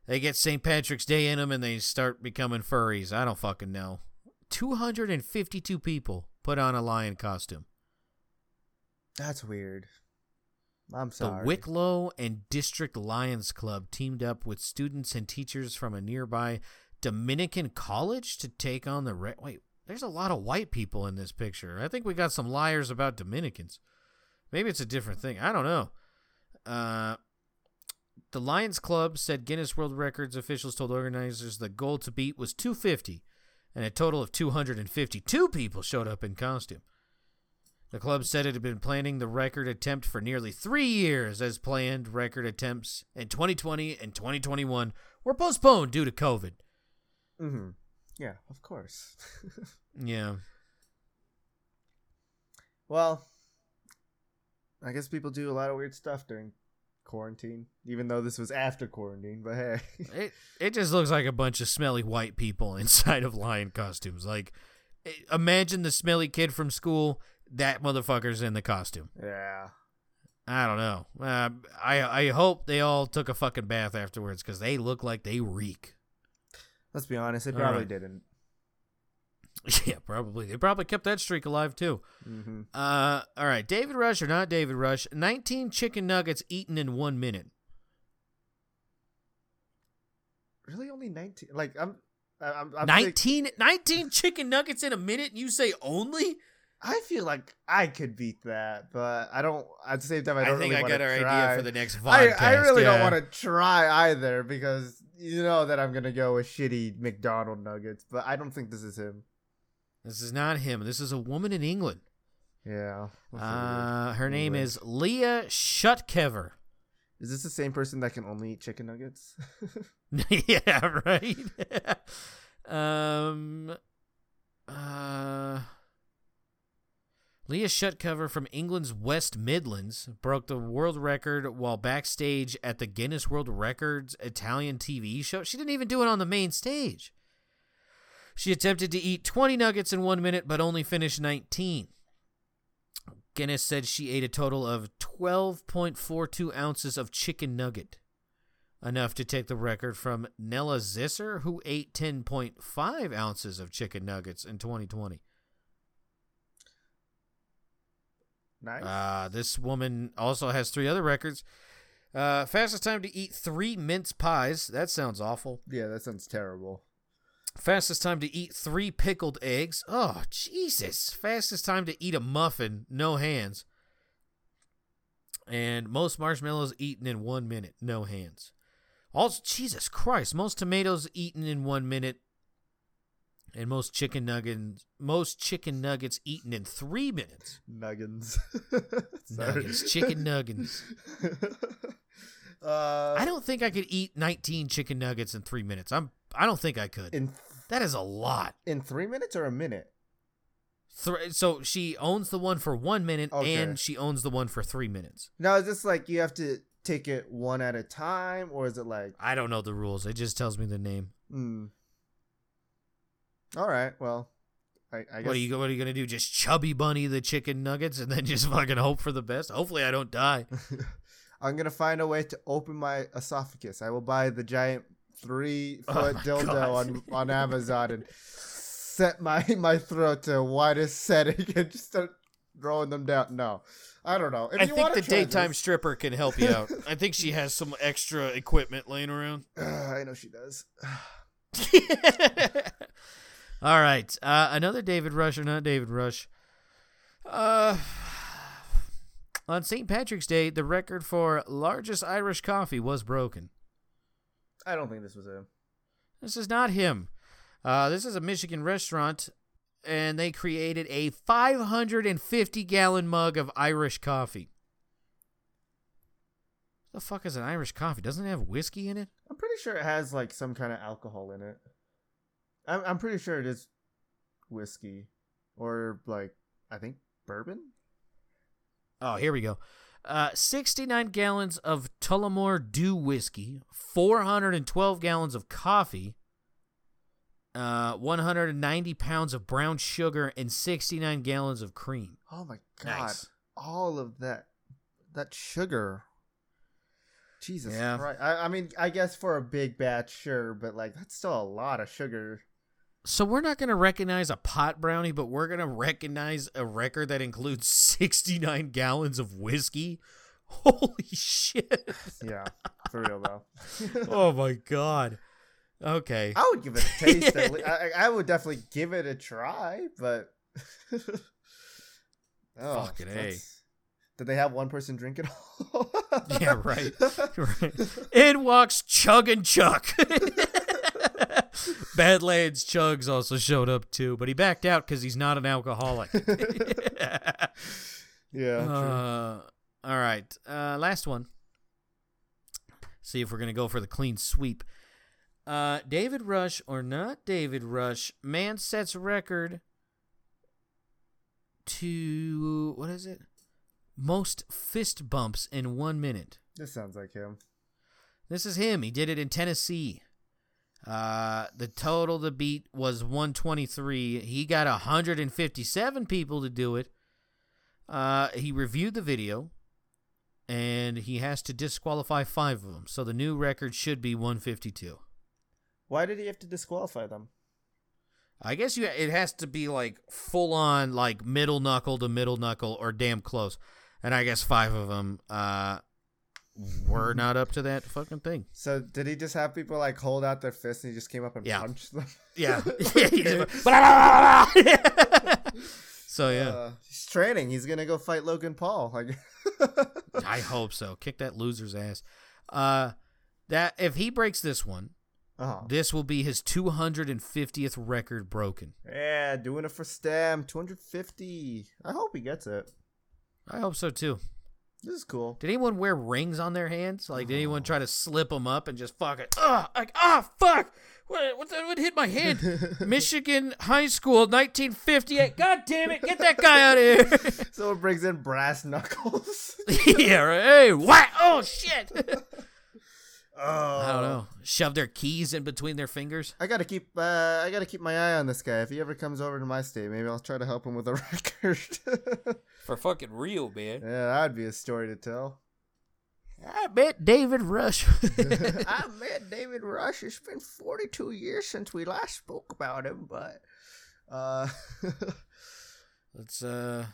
they get St. Patrick's Day in them and they start becoming furries. I don't fucking know. 252 people put on a lion costume. That's weird. I'm sorry. The Wicklow and District Lions Club teamed up with students and teachers from a nearby Dominican college to take on the re- wait. There's a lot of white people in this picture. I think we got some liars about Dominicans. Maybe it's a different thing. I don't know. Uh, the Lions Club said Guinness World Records officials told organizers the goal to beat was 250, and a total of 252 people showed up in costume. The club said it had been planning the record attempt for nearly three years, as planned record attempts in 2020 and 2021 were postponed due to COVID. Mm-hmm. Yeah, of course. yeah. Well, I guess people do a lot of weird stuff during quarantine, even though this was after quarantine. But hey, it it just looks like a bunch of smelly white people inside of lion costumes. Like, imagine the smelly kid from school that motherfucker's in the costume. Yeah. I don't know. Uh, I I hope they all took a fucking bath afterwards because they look like they reek. Let's be honest, they probably right. didn't. Yeah, probably. They probably kept that streak alive too. Mm-hmm. Uh, all right, David Rush or not David Rush? Nineteen chicken nuggets eaten in one minute. Really, only nineteen? Like I'm, I'm, I'm 19, 19 chicken nuggets in a minute. You say only? I feel like I could beat that, but I don't. At the same time, I don't. I think really I got our try. idea for the next podcast. I, I really yeah. don't want to try either because you know that I'm gonna go with shitty McDonald nuggets, but I don't think this is him. This is not him. This is a woman in England. Yeah. Uh, her name is Leah Shutkever. Is this the same person that can only eat chicken nuggets? yeah, right. um, uh, Leah Shutkever from England's West Midlands broke the world record while backstage at the Guinness World Records Italian TV show. She didn't even do it on the main stage. She attempted to eat 20 nuggets in one minute, but only finished 19. Guinness said she ate a total of 12.42 ounces of chicken nugget, enough to take the record from Nela Zisser, who ate 10.5 ounces of chicken nuggets in 2020. Nice. Uh, this woman also has three other records. Uh, fastest time to eat three mince pies. That sounds awful. Yeah, that sounds terrible. Fastest time to eat three pickled eggs. Oh, Jesus. Fastest time to eat a muffin. No hands. And most marshmallows eaten in one minute. No hands. Also, Jesus Christ. Most tomatoes eaten in one minute and most chicken nuggets most chicken nuggets eaten in three minutes. Nuggets. nuggets, chicken nuggets. Uh, I don't think I could eat 19 chicken nuggets in three minutes. I'm. I don't think I could. In that is a lot. In three minutes or a minute? Th- so she owns the one for one minute, okay. and she owns the one for three minutes. Now is this like you have to take it one at a time, or is it like I don't know the rules. It just tells me the name. Hmm. All right. Well, I, I guess. What are you What are you gonna do? Just chubby bunny the chicken nuggets and then just fucking hope for the best. Hopefully, I don't die. I'm gonna find a way to open my esophagus. I will buy the giant three foot oh dildo God. on on Amazon and set my my throat to widest setting and just start throwing them down. No. I don't know. If I think the daytime this. stripper can help you out. I think she has some extra equipment laying around. Uh, I know she does. All right. Uh, another David Rush or not David Rush. Uh, on St. Patrick's Day, the record for largest Irish coffee was broken. I don't think this was him. This is not him. Uh, this is a Michigan restaurant, and they created a 550 gallon mug of Irish coffee. What the fuck is an Irish coffee? Doesn't it have whiskey in it? I'm pretty sure it has like some kind of alcohol in it. I'm I'm pretty sure it is whiskey or like I think bourbon. Oh, here we go. Uh, 69 gallons of Tullamore Dew whiskey, 412 gallons of coffee, uh, 190 pounds of brown sugar, and 69 gallons of cream. Oh my god! Nice. All of that, that sugar. Jesus yeah. Christ. I, I mean, I guess for a big batch, sure, but like that's still a lot of sugar. So we're not going to recognize a pot brownie, but we're going to recognize a record that includes 69 gallons of whiskey. Holy shit. Yeah, for real though. oh my god. Okay. I would give it a taste. I, I would definitely give it a try, but oh, fucking a. Did they have one person drink it all? yeah, right. right. In walks Chug and Chuck. Badlands Chugs also showed up too, but he backed out because he's not an alcoholic. yeah. Uh, all right. Uh, last one. See if we're gonna go for the clean sweep. Uh, David Rush or not David Rush, man sets record to what is it? most fist bumps in one minute. This sounds like him. This is him. He did it in Tennessee. Uh, the total to beat was 123. He got 157 people to do it. Uh, he reviewed the video, and he has to disqualify five of them. So the new record should be 152. Why did he have to disqualify them? I guess you. It has to be like full on, like middle knuckle to middle knuckle, or damn close and I guess five of them uh, were not up to that fucking thing. So did he just have people like hold out their fists and he just came up and yeah. punched them? Yeah. so yeah, uh, he's training. He's gonna go fight Logan Paul. Like, I hope so. Kick that loser's ass. Uh, that if he breaks this one. Uh-huh. This will be his 250th record broken. Yeah, doing it for Stem. 250. I hope he gets it. I hope so too. This is cool. Did anyone wear rings on their hands? Like, did anyone try to slip them up and just fuck it? Ah, like, ah, fuck! What, what, what hit my hand? Michigan High School, 1958. God damn it! Get that guy out of here! Someone brings in brass knuckles. yeah, right. Hey, what? Oh shit! Oh. I don't know. Shove their keys in between their fingers. I gotta keep. Uh, I gotta keep my eye on this guy. If he ever comes over to my state, maybe I'll try to help him with a record. For fucking real, man. Yeah, that'd be a story to tell. I met David Rush. I met David Rush. It's been 42 years since we last spoke about him, but uh let's uh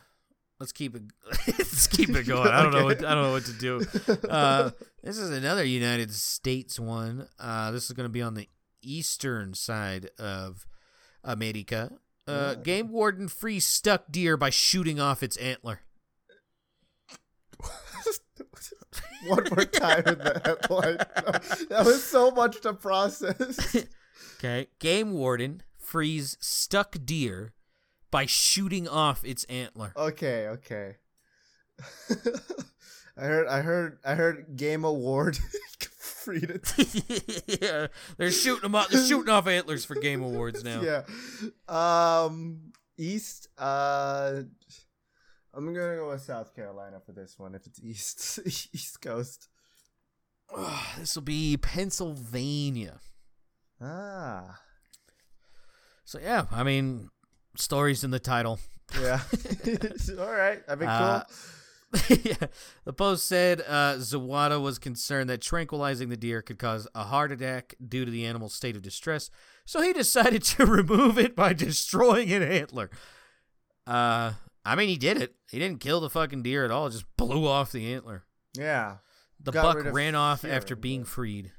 let's keep it let's keep it going. I don't okay. know what I don't know what to do. Uh, this is another United States one. Uh, this is going to be on the eastern side of America. Uh. Game warden frees stuck deer by shooting off its antler. One more time in the headline. that was so much to process. okay. Game warden frees stuck deer by shooting off its antler. Okay, okay. I heard I heard I heard Game Award freed it. yeah. They're shooting them off they're shooting off antlers for Game Awards now. Yeah. Um East uh I'm gonna go with South Carolina for this one if it's East East Coast. this will be Pennsylvania. Ah. So yeah, I mean, stories in the title. Yeah. All right. I mean, uh, cool. yeah. The post said uh, Zawada was concerned that tranquilizing the deer could cause a heart attack due to the animal's state of distress, so he decided to remove it by destroying an antler. Uh, I mean, he did it. He didn't kill the fucking deer at all; just blew off the antler. Yeah. The Got buck ran off hearing, after being freed.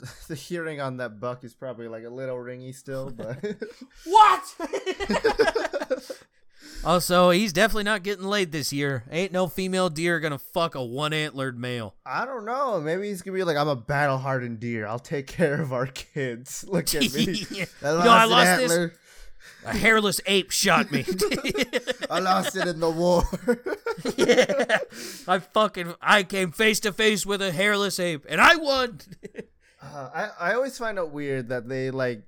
The hearing on that buck is probably like a little ringy still, but what? also, he's definitely not getting laid this year. Ain't no female deer gonna fuck a one antlered male. I don't know. Maybe he's gonna be like, "I'm a battle hardened deer. I'll take care of our kids." Look at me. yeah. I lost, no, I lost antler. this. A hairless ape shot me. I lost it in the war. yeah. I fucking I came face to face with a hairless ape and I won. Uh, I I always find it weird that they like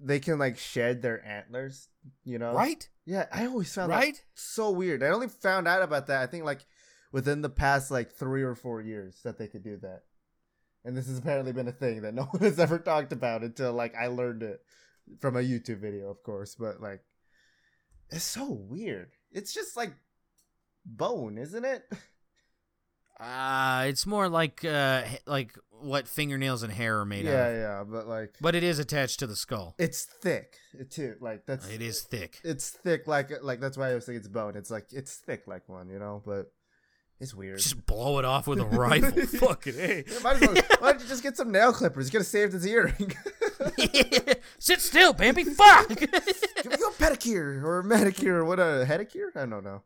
they can like shed their antlers, you know? Right? Yeah, I always found right? that so weird. I only found out about that I think like within the past like 3 or 4 years that they could do that. And this has apparently been a thing that no one has ever talked about until like I learned it from a YouTube video, of course, but like it's so weird. It's just like bone, isn't it? Uh, it's more like uh, like what fingernails and hair are made yeah, out of. Yeah, yeah, but like, but it is attached to the skull. It's thick too. Like that's it is thick. It's thick, like like that's why I was thinking it's bone. It's like it's thick like one, you know. But it's weird. Just blow it off with a rifle. Fucking hey. Yeah, might as well, why don't you just get some nail clippers? You could have saved his earring. Sit still, Bambi. Fuck. Give me a pedicure or a manicure or what a pedicure? I don't know.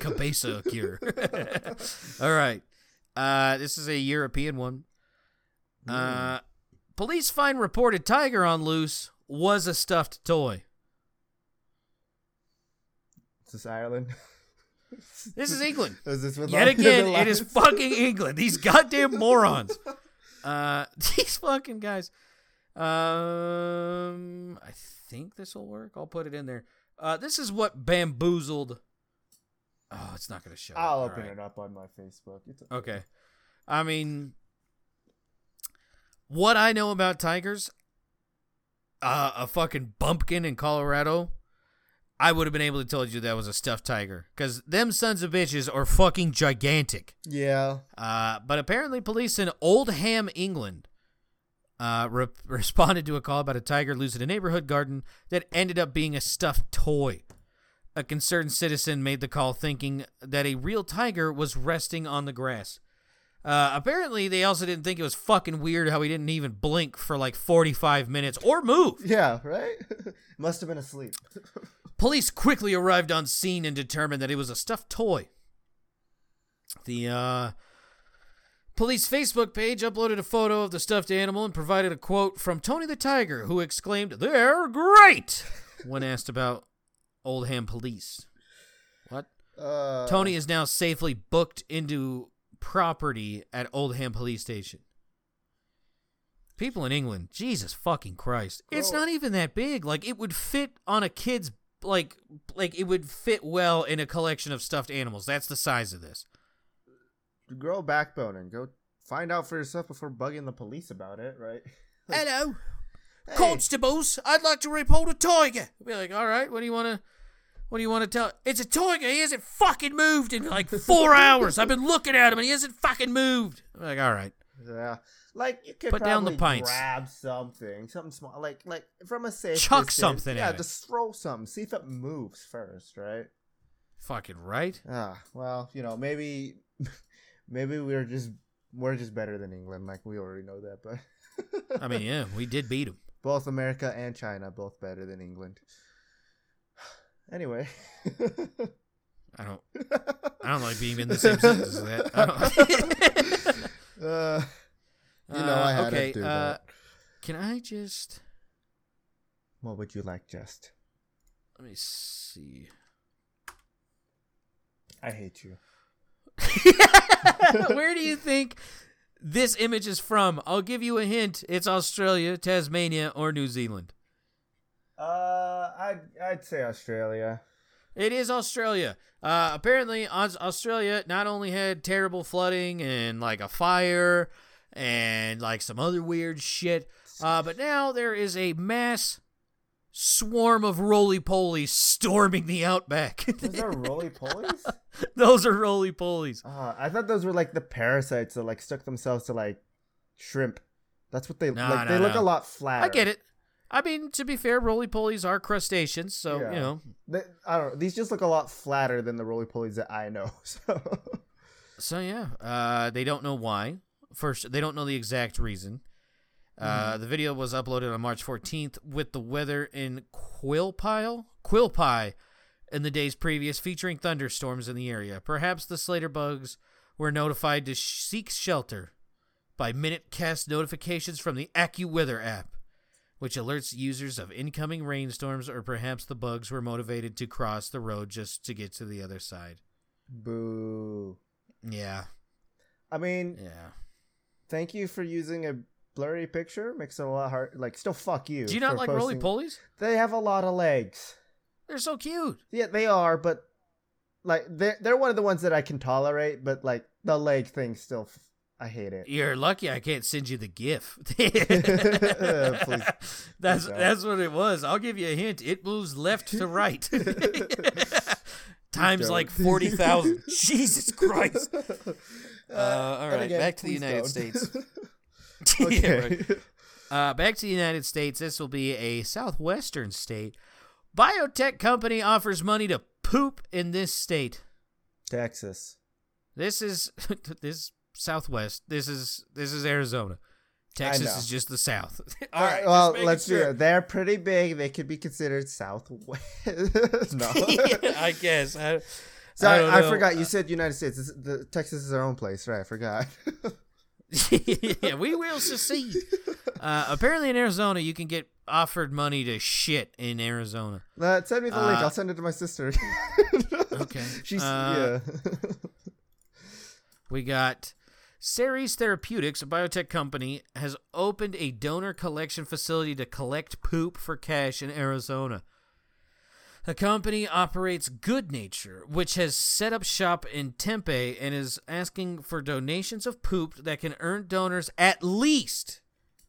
Cabeza cure. All right. Uh, this is a European one. Uh, police find reported tiger on loose was a stuffed toy. Is this Ireland? This is England. is this Yet again, it is fucking England. These goddamn morons. Uh, these fucking guys. Um, I think this will work. I'll put it in there. Uh, this is what bamboozled. Oh, it's not gonna show. I'll open right. it up on my Facebook. Okay. okay. I mean, what I know about tigers, uh, a fucking bumpkin in Colorado, I would have been able to tell you that was a stuffed tiger because them sons of bitches are fucking gigantic. Yeah. Uh, but apparently, police in Oldham, England, uh, re- responded to a call about a tiger loose in a neighborhood garden that ended up being a stuffed toy. A concerned citizen made the call thinking that a real tiger was resting on the grass. Uh, apparently, they also didn't think it was fucking weird how he didn't even blink for like 45 minutes or move. Yeah, right? Must have been asleep. Police quickly arrived on scene and determined that it was a stuffed toy. The uh, police Facebook page uploaded a photo of the stuffed animal and provided a quote from Tony the Tiger, who exclaimed, They're great! when asked about Oldham police. What? Uh, Tony is now safely booked into property at Oldham police station. People in England, Jesus fucking Christ. It's not even that big. Like it would fit on a kid's like like it would fit well in a collection of stuffed animals. That's the size of this. Grow a backbone and go find out for yourself before bugging the police about it, right? Hello, hey. constables. I'd like to report a tiger. I'll be like, all right, what do you want to? What do you want to tell? It's a tiger. He hasn't fucking moved in like four hours. I've been looking at him and he hasn't fucking moved. I'm like, all right. Yeah. Like you could put down the pints. Grab something, something small, like like from a safe. Chuck distance. something. Yeah, just throw something. See if it moves first, right? Fucking right. Ah, well, you know, maybe, maybe we're just we're just better than England. Like we already know that, but. I mean, yeah, we did beat them. Both America and China, both better than England. Anyway. I don't. I don't like being in the same sentence as that. uh, you know, I had okay, to do uh, that. Can I just? What would you like, just? Let me see. I hate you. Where do you think this image is from? I'll give you a hint. It's Australia, Tasmania, or New Zealand. Uh, I'd I'd say Australia. It is Australia. Uh, apparently, Australia not only had terrible flooding and like a fire and like some other weird shit. Uh, but now there is a mass swarm of roly polies storming the outback. those are roly polies? those are roly polies. Uh, I thought those were like the parasites that like stuck themselves to like shrimp. That's what they nah, like. Nah, they nah. look a lot flatter. I get it. I mean, to be fair, roly polies are crustaceans, so yeah. you know. They, I don't know. These just look a lot flatter than the roly polies that I know. So. So yeah, uh, they don't know why. First, they don't know the exact reason. Uh, mm-hmm. The video was uploaded on March 14th with the weather in Quilpile, Quilpie, in the days previous, featuring thunderstorms in the area. Perhaps the Slater bugs were notified to sh- seek shelter by MinuteCast notifications from the AccuWeather app, which alerts users of incoming rainstorms, or perhaps the bugs were motivated to cross the road just to get to the other side. Boo. Yeah. I mean, yeah thank you for using a blurry picture. Makes it a lot hard. Like, still fuck you. Do you not like roly polies? They have a lot of legs. They're so cute. Yeah, they are, but like they're they're one of the ones that I can tolerate. But like the leg thing, still, I hate it. You're lucky I can't send you the GIF. that's that's what it was. I'll give you a hint. It moves left to right. times like forty thousand. Jesus Christ! Uh, all right, again, back to the United don't. States. okay. yeah, right. uh, back to the United States. This will be a southwestern state. Biotech company offers money to poop in this state. Texas. This is this Southwest. This is this is Arizona. Texas is just the South. All right. Well, let's sure. do it. They're pretty big. They could be considered Southwest. no, yeah, I guess. I, Sorry, I, I, forgot. You said United States. This, the, Texas is our own place, right? I forgot. yeah, we will secede. Uh, apparently, in Arizona, you can get offered money to shit in Arizona. Uh, send me the uh, link. I'll send it to my sister. okay. She's uh, yeah. we got Seres Therapeutics, a biotech company, has opened a donor collection facility to collect poop for cash in Arizona. The company operates Good Nature, which has set up shop in Tempe and is asking for donations of poop that can earn donors at least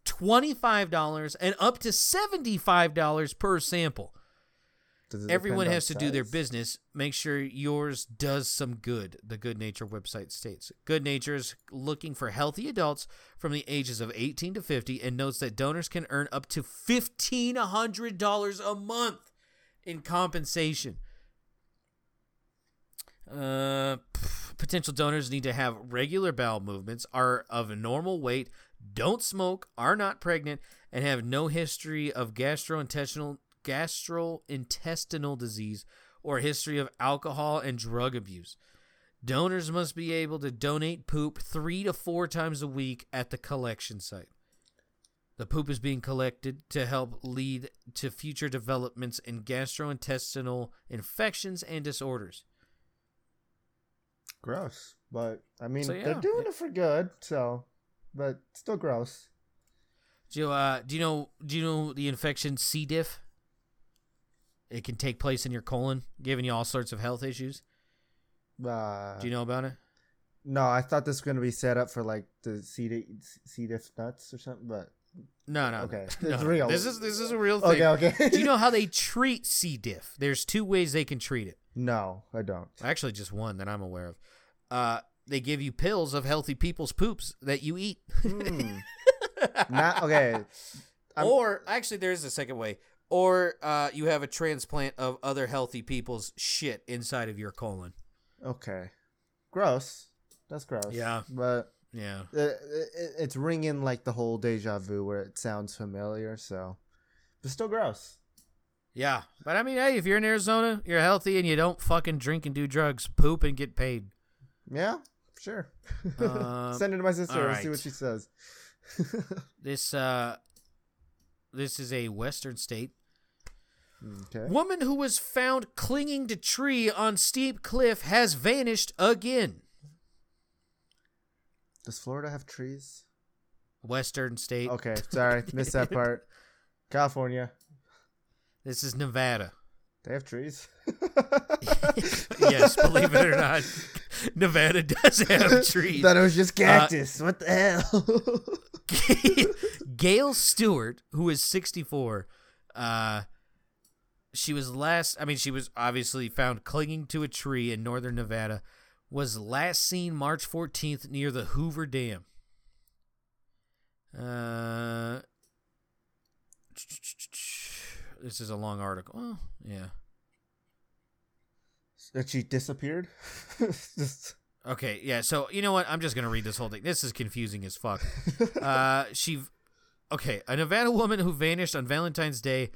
$25 and up to $75 per sample. Everyone has to size? do their business. Make sure yours does some good, the Good Nature website states. Good Nature is looking for healthy adults from the ages of 18 to 50 and notes that donors can earn up to $1,500 a month in compensation. Uh, potential donors need to have regular bowel movements, are of normal weight, don't smoke, are not pregnant, and have no history of gastrointestinal gastrointestinal disease or history of alcohol and drug abuse. Donors must be able to donate poop three to four times a week at the collection site. The poop is being collected to help lead to future developments in gastrointestinal infections and disorders. Gross, but I mean so, yeah. they're doing it for good, so but still gross. Do you, uh, do you know do you know the infection C. diff? It can take place in your colon, giving you all sorts of health issues. Uh, do you know about it? No, I thought this was going to be set up for like the C. diff nuts or something, but no, no. Okay. No, it's real. This is this is a real thing. Okay, okay. Do you know how they treat C. diff? There's two ways they can treat it. No, I don't. Actually, just one that I'm aware of. Uh, they give you pills of healthy people's poops that you eat. Hmm. Not okay. I'm, or actually, there's a second way. Or uh, you have a transplant of other healthy people's shit inside of your colon. Okay. Gross. That's gross. Yeah. But yeah, it, it, it's ringing like the whole deja vu where it sounds familiar. So, but still gross. Yeah, but I mean, hey, if you're in Arizona, you're healthy, and you don't fucking drink and do drugs, poop and get paid. Yeah, sure. Uh, Send it to my sister and right. see what she says. this uh, this is a western state. Okay. Woman who was found clinging to tree on steep cliff has vanished again. Does Florida have trees? Western state. Okay, sorry, missed that part. California. This is Nevada. They have trees. yes, believe it or not, Nevada does have trees. Thought it was just cactus. Uh, what the hell? Gail Stewart, who is 64, uh, she was last. I mean, she was obviously found clinging to a tree in northern Nevada was last seen March 14th near the Hoover Dam. Uh, this is a long article. Oh, yeah. That she disappeared? okay, yeah. So, you know what? I'm just going to read this whole thing. This is confusing as fuck. uh, she. Okay, a Nevada woman who vanished on Valentine's Day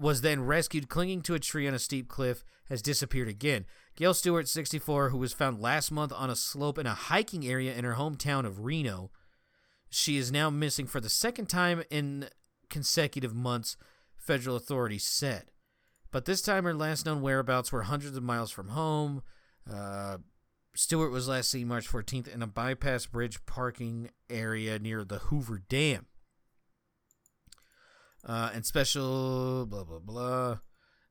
was then rescued clinging to a tree on a steep cliff has disappeared again. Gail Stewart, 64, who was found last month on a slope in a hiking area in her hometown of Reno. She is now missing for the second time in consecutive months, federal authorities said. But this time, her last known whereabouts were hundreds of miles from home. Uh, Stewart was last seen March 14th in a bypass bridge parking area near the Hoover Dam. Uh, and special blah blah blah.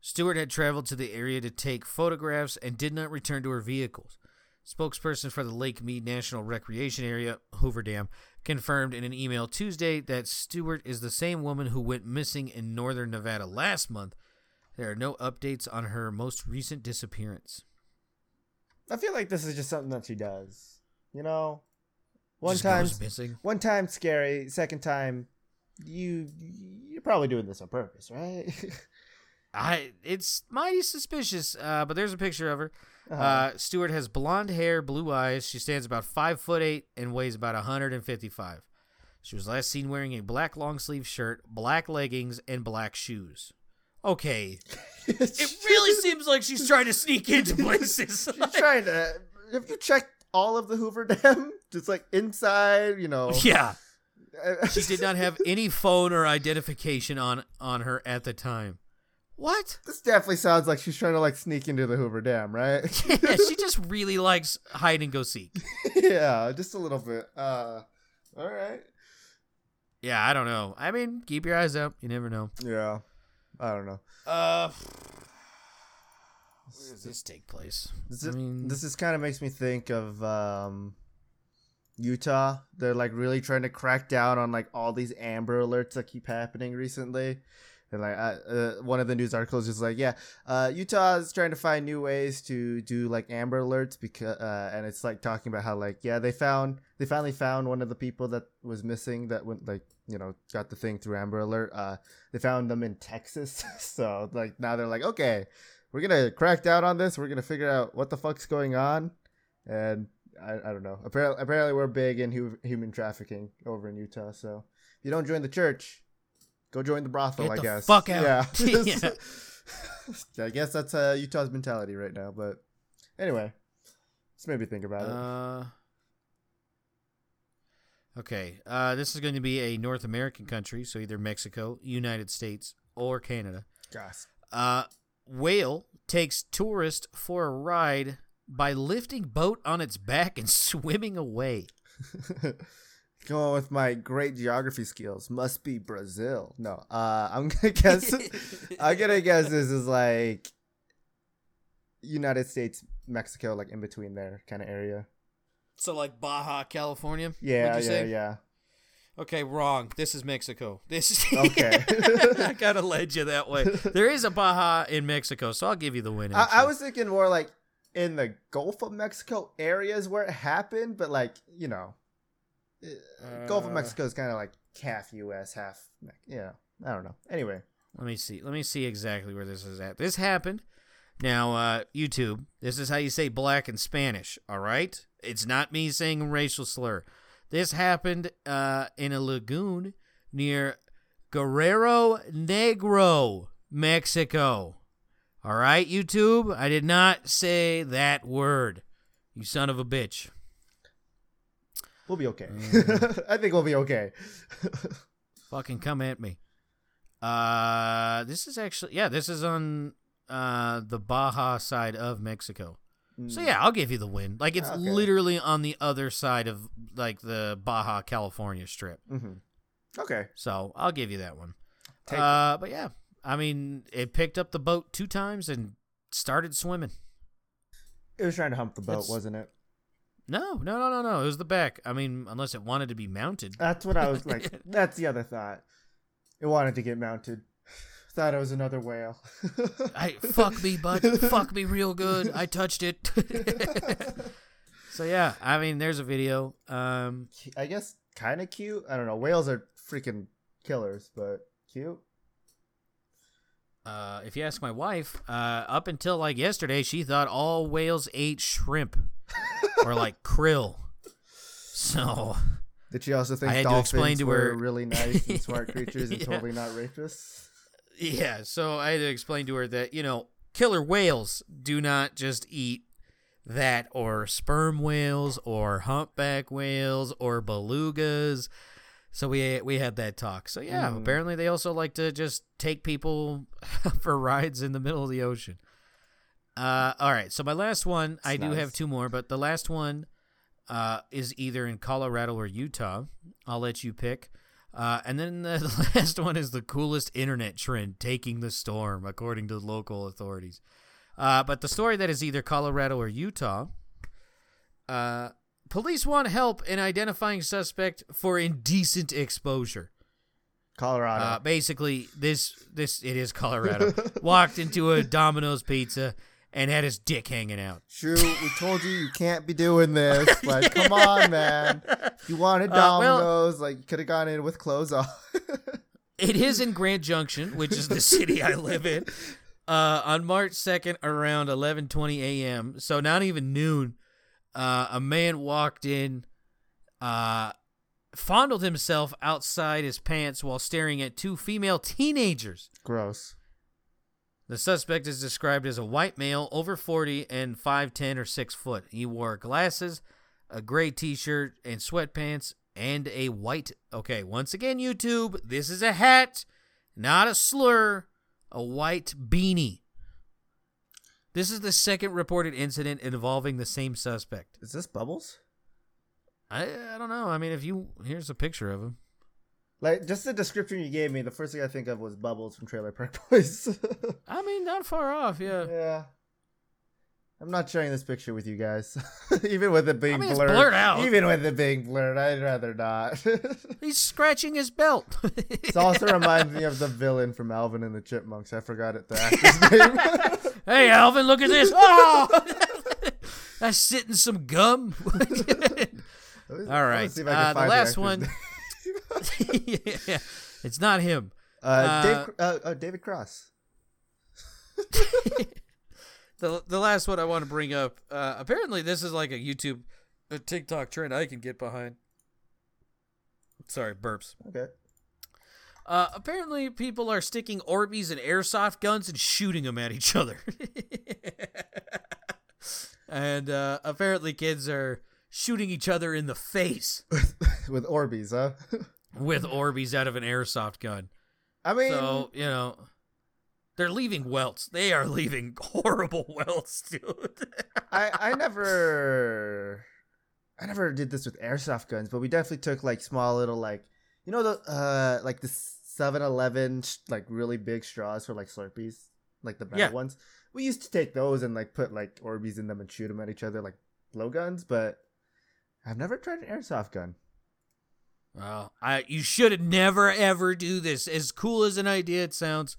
Stewart had traveled to the area to take photographs and did not return to her vehicles. Spokesperson for the Lake Mead National Recreation Area, Hoover Dam, confirmed in an email Tuesday that Stewart is the same woman who went missing in northern Nevada last month. There are no updates on her most recent disappearance. I feel like this is just something that she does. You know, one time missing. One time scary. Second time, you you're probably doing this on purpose, right? I it's mighty suspicious. Uh, but there's a picture of her. Uh-huh. Uh, Stewart has blonde hair, blue eyes. She stands about five foot eight and weighs about 155. She was last seen wearing a black long sleeve shirt, black leggings, and black shoes. Okay, it really seems like she's trying to sneak into places. she's trying to. Have you checked all of the Hoover Dam? Just like inside, you know. Yeah. she did not have any phone or identification on on her at the time. What? This definitely sounds like she's trying to like sneak into the Hoover Dam, right? yeah, she just really likes hide and go seek. yeah, just a little bit. Uh, all right. Yeah, I don't know. I mean, keep your eyes out. You never know. Yeah, I don't know. Uh, where does this take place? This, I mean, this is kind of makes me think of um, Utah. They're like really trying to crack down on like all these Amber Alerts that keep happening recently. And like uh, one of the news articles is like, yeah, uh, Utah is trying to find new ways to do like Amber Alerts because, uh, and it's like talking about how like yeah they found they finally found one of the people that was missing that went like you know got the thing through Amber Alert. Uh, they found them in Texas, so like now they're like okay, we're gonna crack down on this. We're gonna figure out what the fuck's going on, and I, I don't know. Apparently, apparently we're big in hu- human trafficking over in Utah. So if you don't join the church Go join the brothel, Get I the guess. Fuck out. Yeah. yeah. I guess that's uh, Utah's mentality right now. But anyway, let's maybe think about uh, it. Okay. Uh, this is going to be a North American country, so either Mexico, United States, or Canada. Gosh. Uh, whale takes tourist for a ride by lifting boat on its back and swimming away. Going with my great geography skills, must be Brazil. No, uh, I'm gonna guess. I'm gonna guess this is like United States, Mexico, like in between there kind of area. So like Baja, California. Yeah, yeah, say? yeah. Okay, wrong. This is Mexico. This is okay. I gotta lead you that way. There is a Baja in Mexico, so I'll give you the win. I, I, was thinking more like in the Gulf of Mexico areas where it happened, but like you know, uh, Gulf of Mexico is kind of like half U.S., half yeah. I don't know. Anyway, let me see. Let me see exactly where this is at. This happened. Now, uh, YouTube. This is how you say black in Spanish. All right. It's not me saying a racial slur. This happened uh, in a lagoon near Guerrero Negro, Mexico. All right, YouTube. I did not say that word. You son of a bitch. We'll be okay. Mm. I think we'll be okay. Fucking come at me. Uh, this is actually yeah, this is on uh the Baja side of Mexico. Mm. So yeah, I'll give you the win. Like it's okay. literally on the other side of like the Baja California strip. Mm-hmm. Okay. So I'll give you that one. Take uh, it. but yeah, I mean, it picked up the boat two times and started swimming. It was trying to hump the boat, wasn't it? No, no, no, no, no. It was the back. I mean, unless it wanted to be mounted. That's what I was like. that's the other thought. It wanted to get mounted. Thought it was another whale. I fuck me, bud. fuck me real good. I touched it. so yeah, I mean, there's a video. Um, I guess kind of cute. I don't know. Whales are freaking killers, but cute. Uh, if you ask my wife, uh, up until like yesterday, she thought all whales ate shrimp or like krill. So did she also think I had dolphins to explain to were her really nice and smart creatures and yeah. totally not rapists? Yeah, so I had to explain to her that you know killer whales do not just eat that or sperm whales or humpback whales or belugas. So we we had that talk. So yeah, mm. apparently they also like to just take people for rides in the middle of the ocean. Uh, all right. So my last one, That's I nice. do have two more, but the last one uh, is either in Colorado or Utah. I'll let you pick. Uh, and then the last one is the coolest internet trend taking the storm, according to local authorities. Uh, but the story that is either Colorado or Utah. Uh, police want help in identifying suspect for indecent exposure. Colorado. Uh, basically, this this it is Colorado. Walked into a Domino's Pizza and had his dick hanging out. True, we told you you can't be doing this. Like, come on, man. You wanted Domino's, uh, well, like you could have gone in with clothes on. it is in Grand Junction, which is the city I live in. Uh, on March 2nd around 11:20 a.m. So not even noon, uh, a man walked in uh, fondled himself outside his pants while staring at two female teenagers. Gross. The suspect is described as a white male over 40 and 5'10 or 6 foot. He wore glasses, a gray t shirt, and sweatpants, and a white. Okay, once again, YouTube, this is a hat, not a slur, a white beanie. This is the second reported incident involving the same suspect. Is this Bubbles? I I don't know. I mean, if you here's a picture of him. Like just the description you gave me, the first thing I think of was Bubbles from Trailer Park Boys. I mean, not far off, yeah. Yeah. I'm not sharing this picture with you guys, even with it being I mean, blurred. blurred. out. Even with it being blurred, I'd rather not. He's scratching his belt. this also reminds me of the villain from Alvin and the Chipmunks. I forgot it. The actor's name. Hey, Alvin, look at this! Oh, that's sitting some gum. All right. Uh, the last one. yeah, it's not him. Uh, uh, Dave, uh, uh, David Cross. the the last one I want to bring up. Uh, apparently, this is like a YouTube, a TikTok trend I can get behind. Sorry, burps. Okay. Uh, apparently, people are sticking Orbeez and airsoft guns and shooting them at each other. and uh, apparently, kids are shooting each other in the face with Orbeez, huh? with Orbeez out of an airsoft gun. I mean, so you know, they're leaving welts. They are leaving horrible welts, dude. I I never, I never did this with airsoft guns, but we definitely took like small little like, you know the uh like the 7-Eleven like really big straws for like Slurpees, like the bad yeah. ones. We used to take those and like put like Orbeez in them and shoot them at each other like blowguns, but I've never tried an airsoft gun. Well, I you should never ever do this. As cool as an idea it sounds,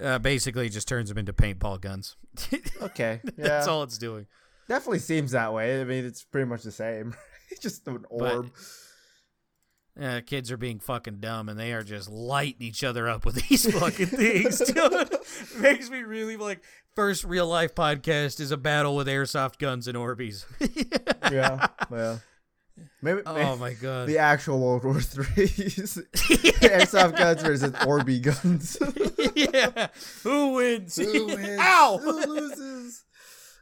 uh, basically just turns them into paintball guns. okay, yeah. that's all it's doing. Definitely seems that way. I mean, it's pretty much the same. it's just an orb. But, Uh, kids are being fucking dumb and they are just lighting each other up with these fucking things. Dude. Makes me really like first real life podcast is a battle with airsoft guns and Orbeez. yeah, yeah. Maybe, oh maybe my god! The actual World War Three airsoft guns versus Orby guns. yeah, who wins? Who wins? Ow! Who loses?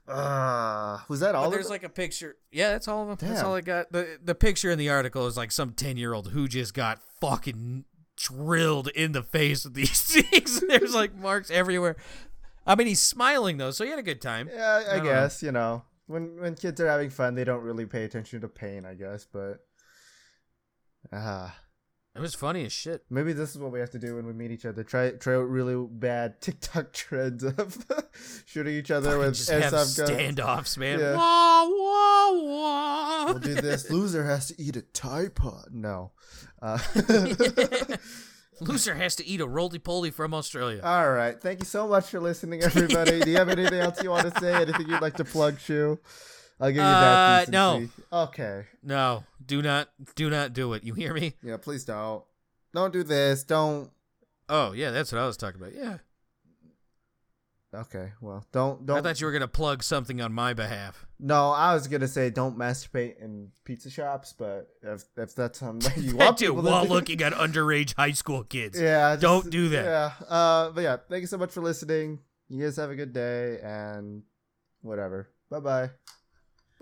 Uh, was that all? there's like a picture. Yeah, that's all of them. Damn. That's all I got. the The picture in the article is like some ten year old who just got fucking drilled in the face with these things. there's like marks everywhere. I mean, he's smiling though, so he had a good time. Yeah, I, I guess know. you know when when kids are having fun, they don't really pay attention to pain, I guess. But ah, it was funny as shit. Maybe this is what we have to do when we meet each other. Try try out really bad TikTok trends of shooting each other with just guns. Standoffs, man. Yeah. Wah, wah, wah. We'll do this. Loser has to eat a Tide Pod. No. Uh, Loser has to eat a roly poly from Australia. All right. Thank you so much for listening, everybody. Do you have anything else you want to say? Anything you'd like to plug, Shu? I'll give you that. Uh, no. Okay. No. Do not. Do not do it. You hear me? Yeah. Please don't. Don't do this. Don't. Oh yeah, that's what I was talking about. Yeah. Okay, well, don't don't. I thought you were gonna plug something on my behalf. No, I was gonna say don't masturbate in pizza shops, but if if that's something you want to do while looking at underage high school kids, yeah, just, don't do that. Yeah, uh, but yeah, thank you so much for listening. You guys have a good day and whatever. Bye-bye.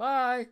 Bye.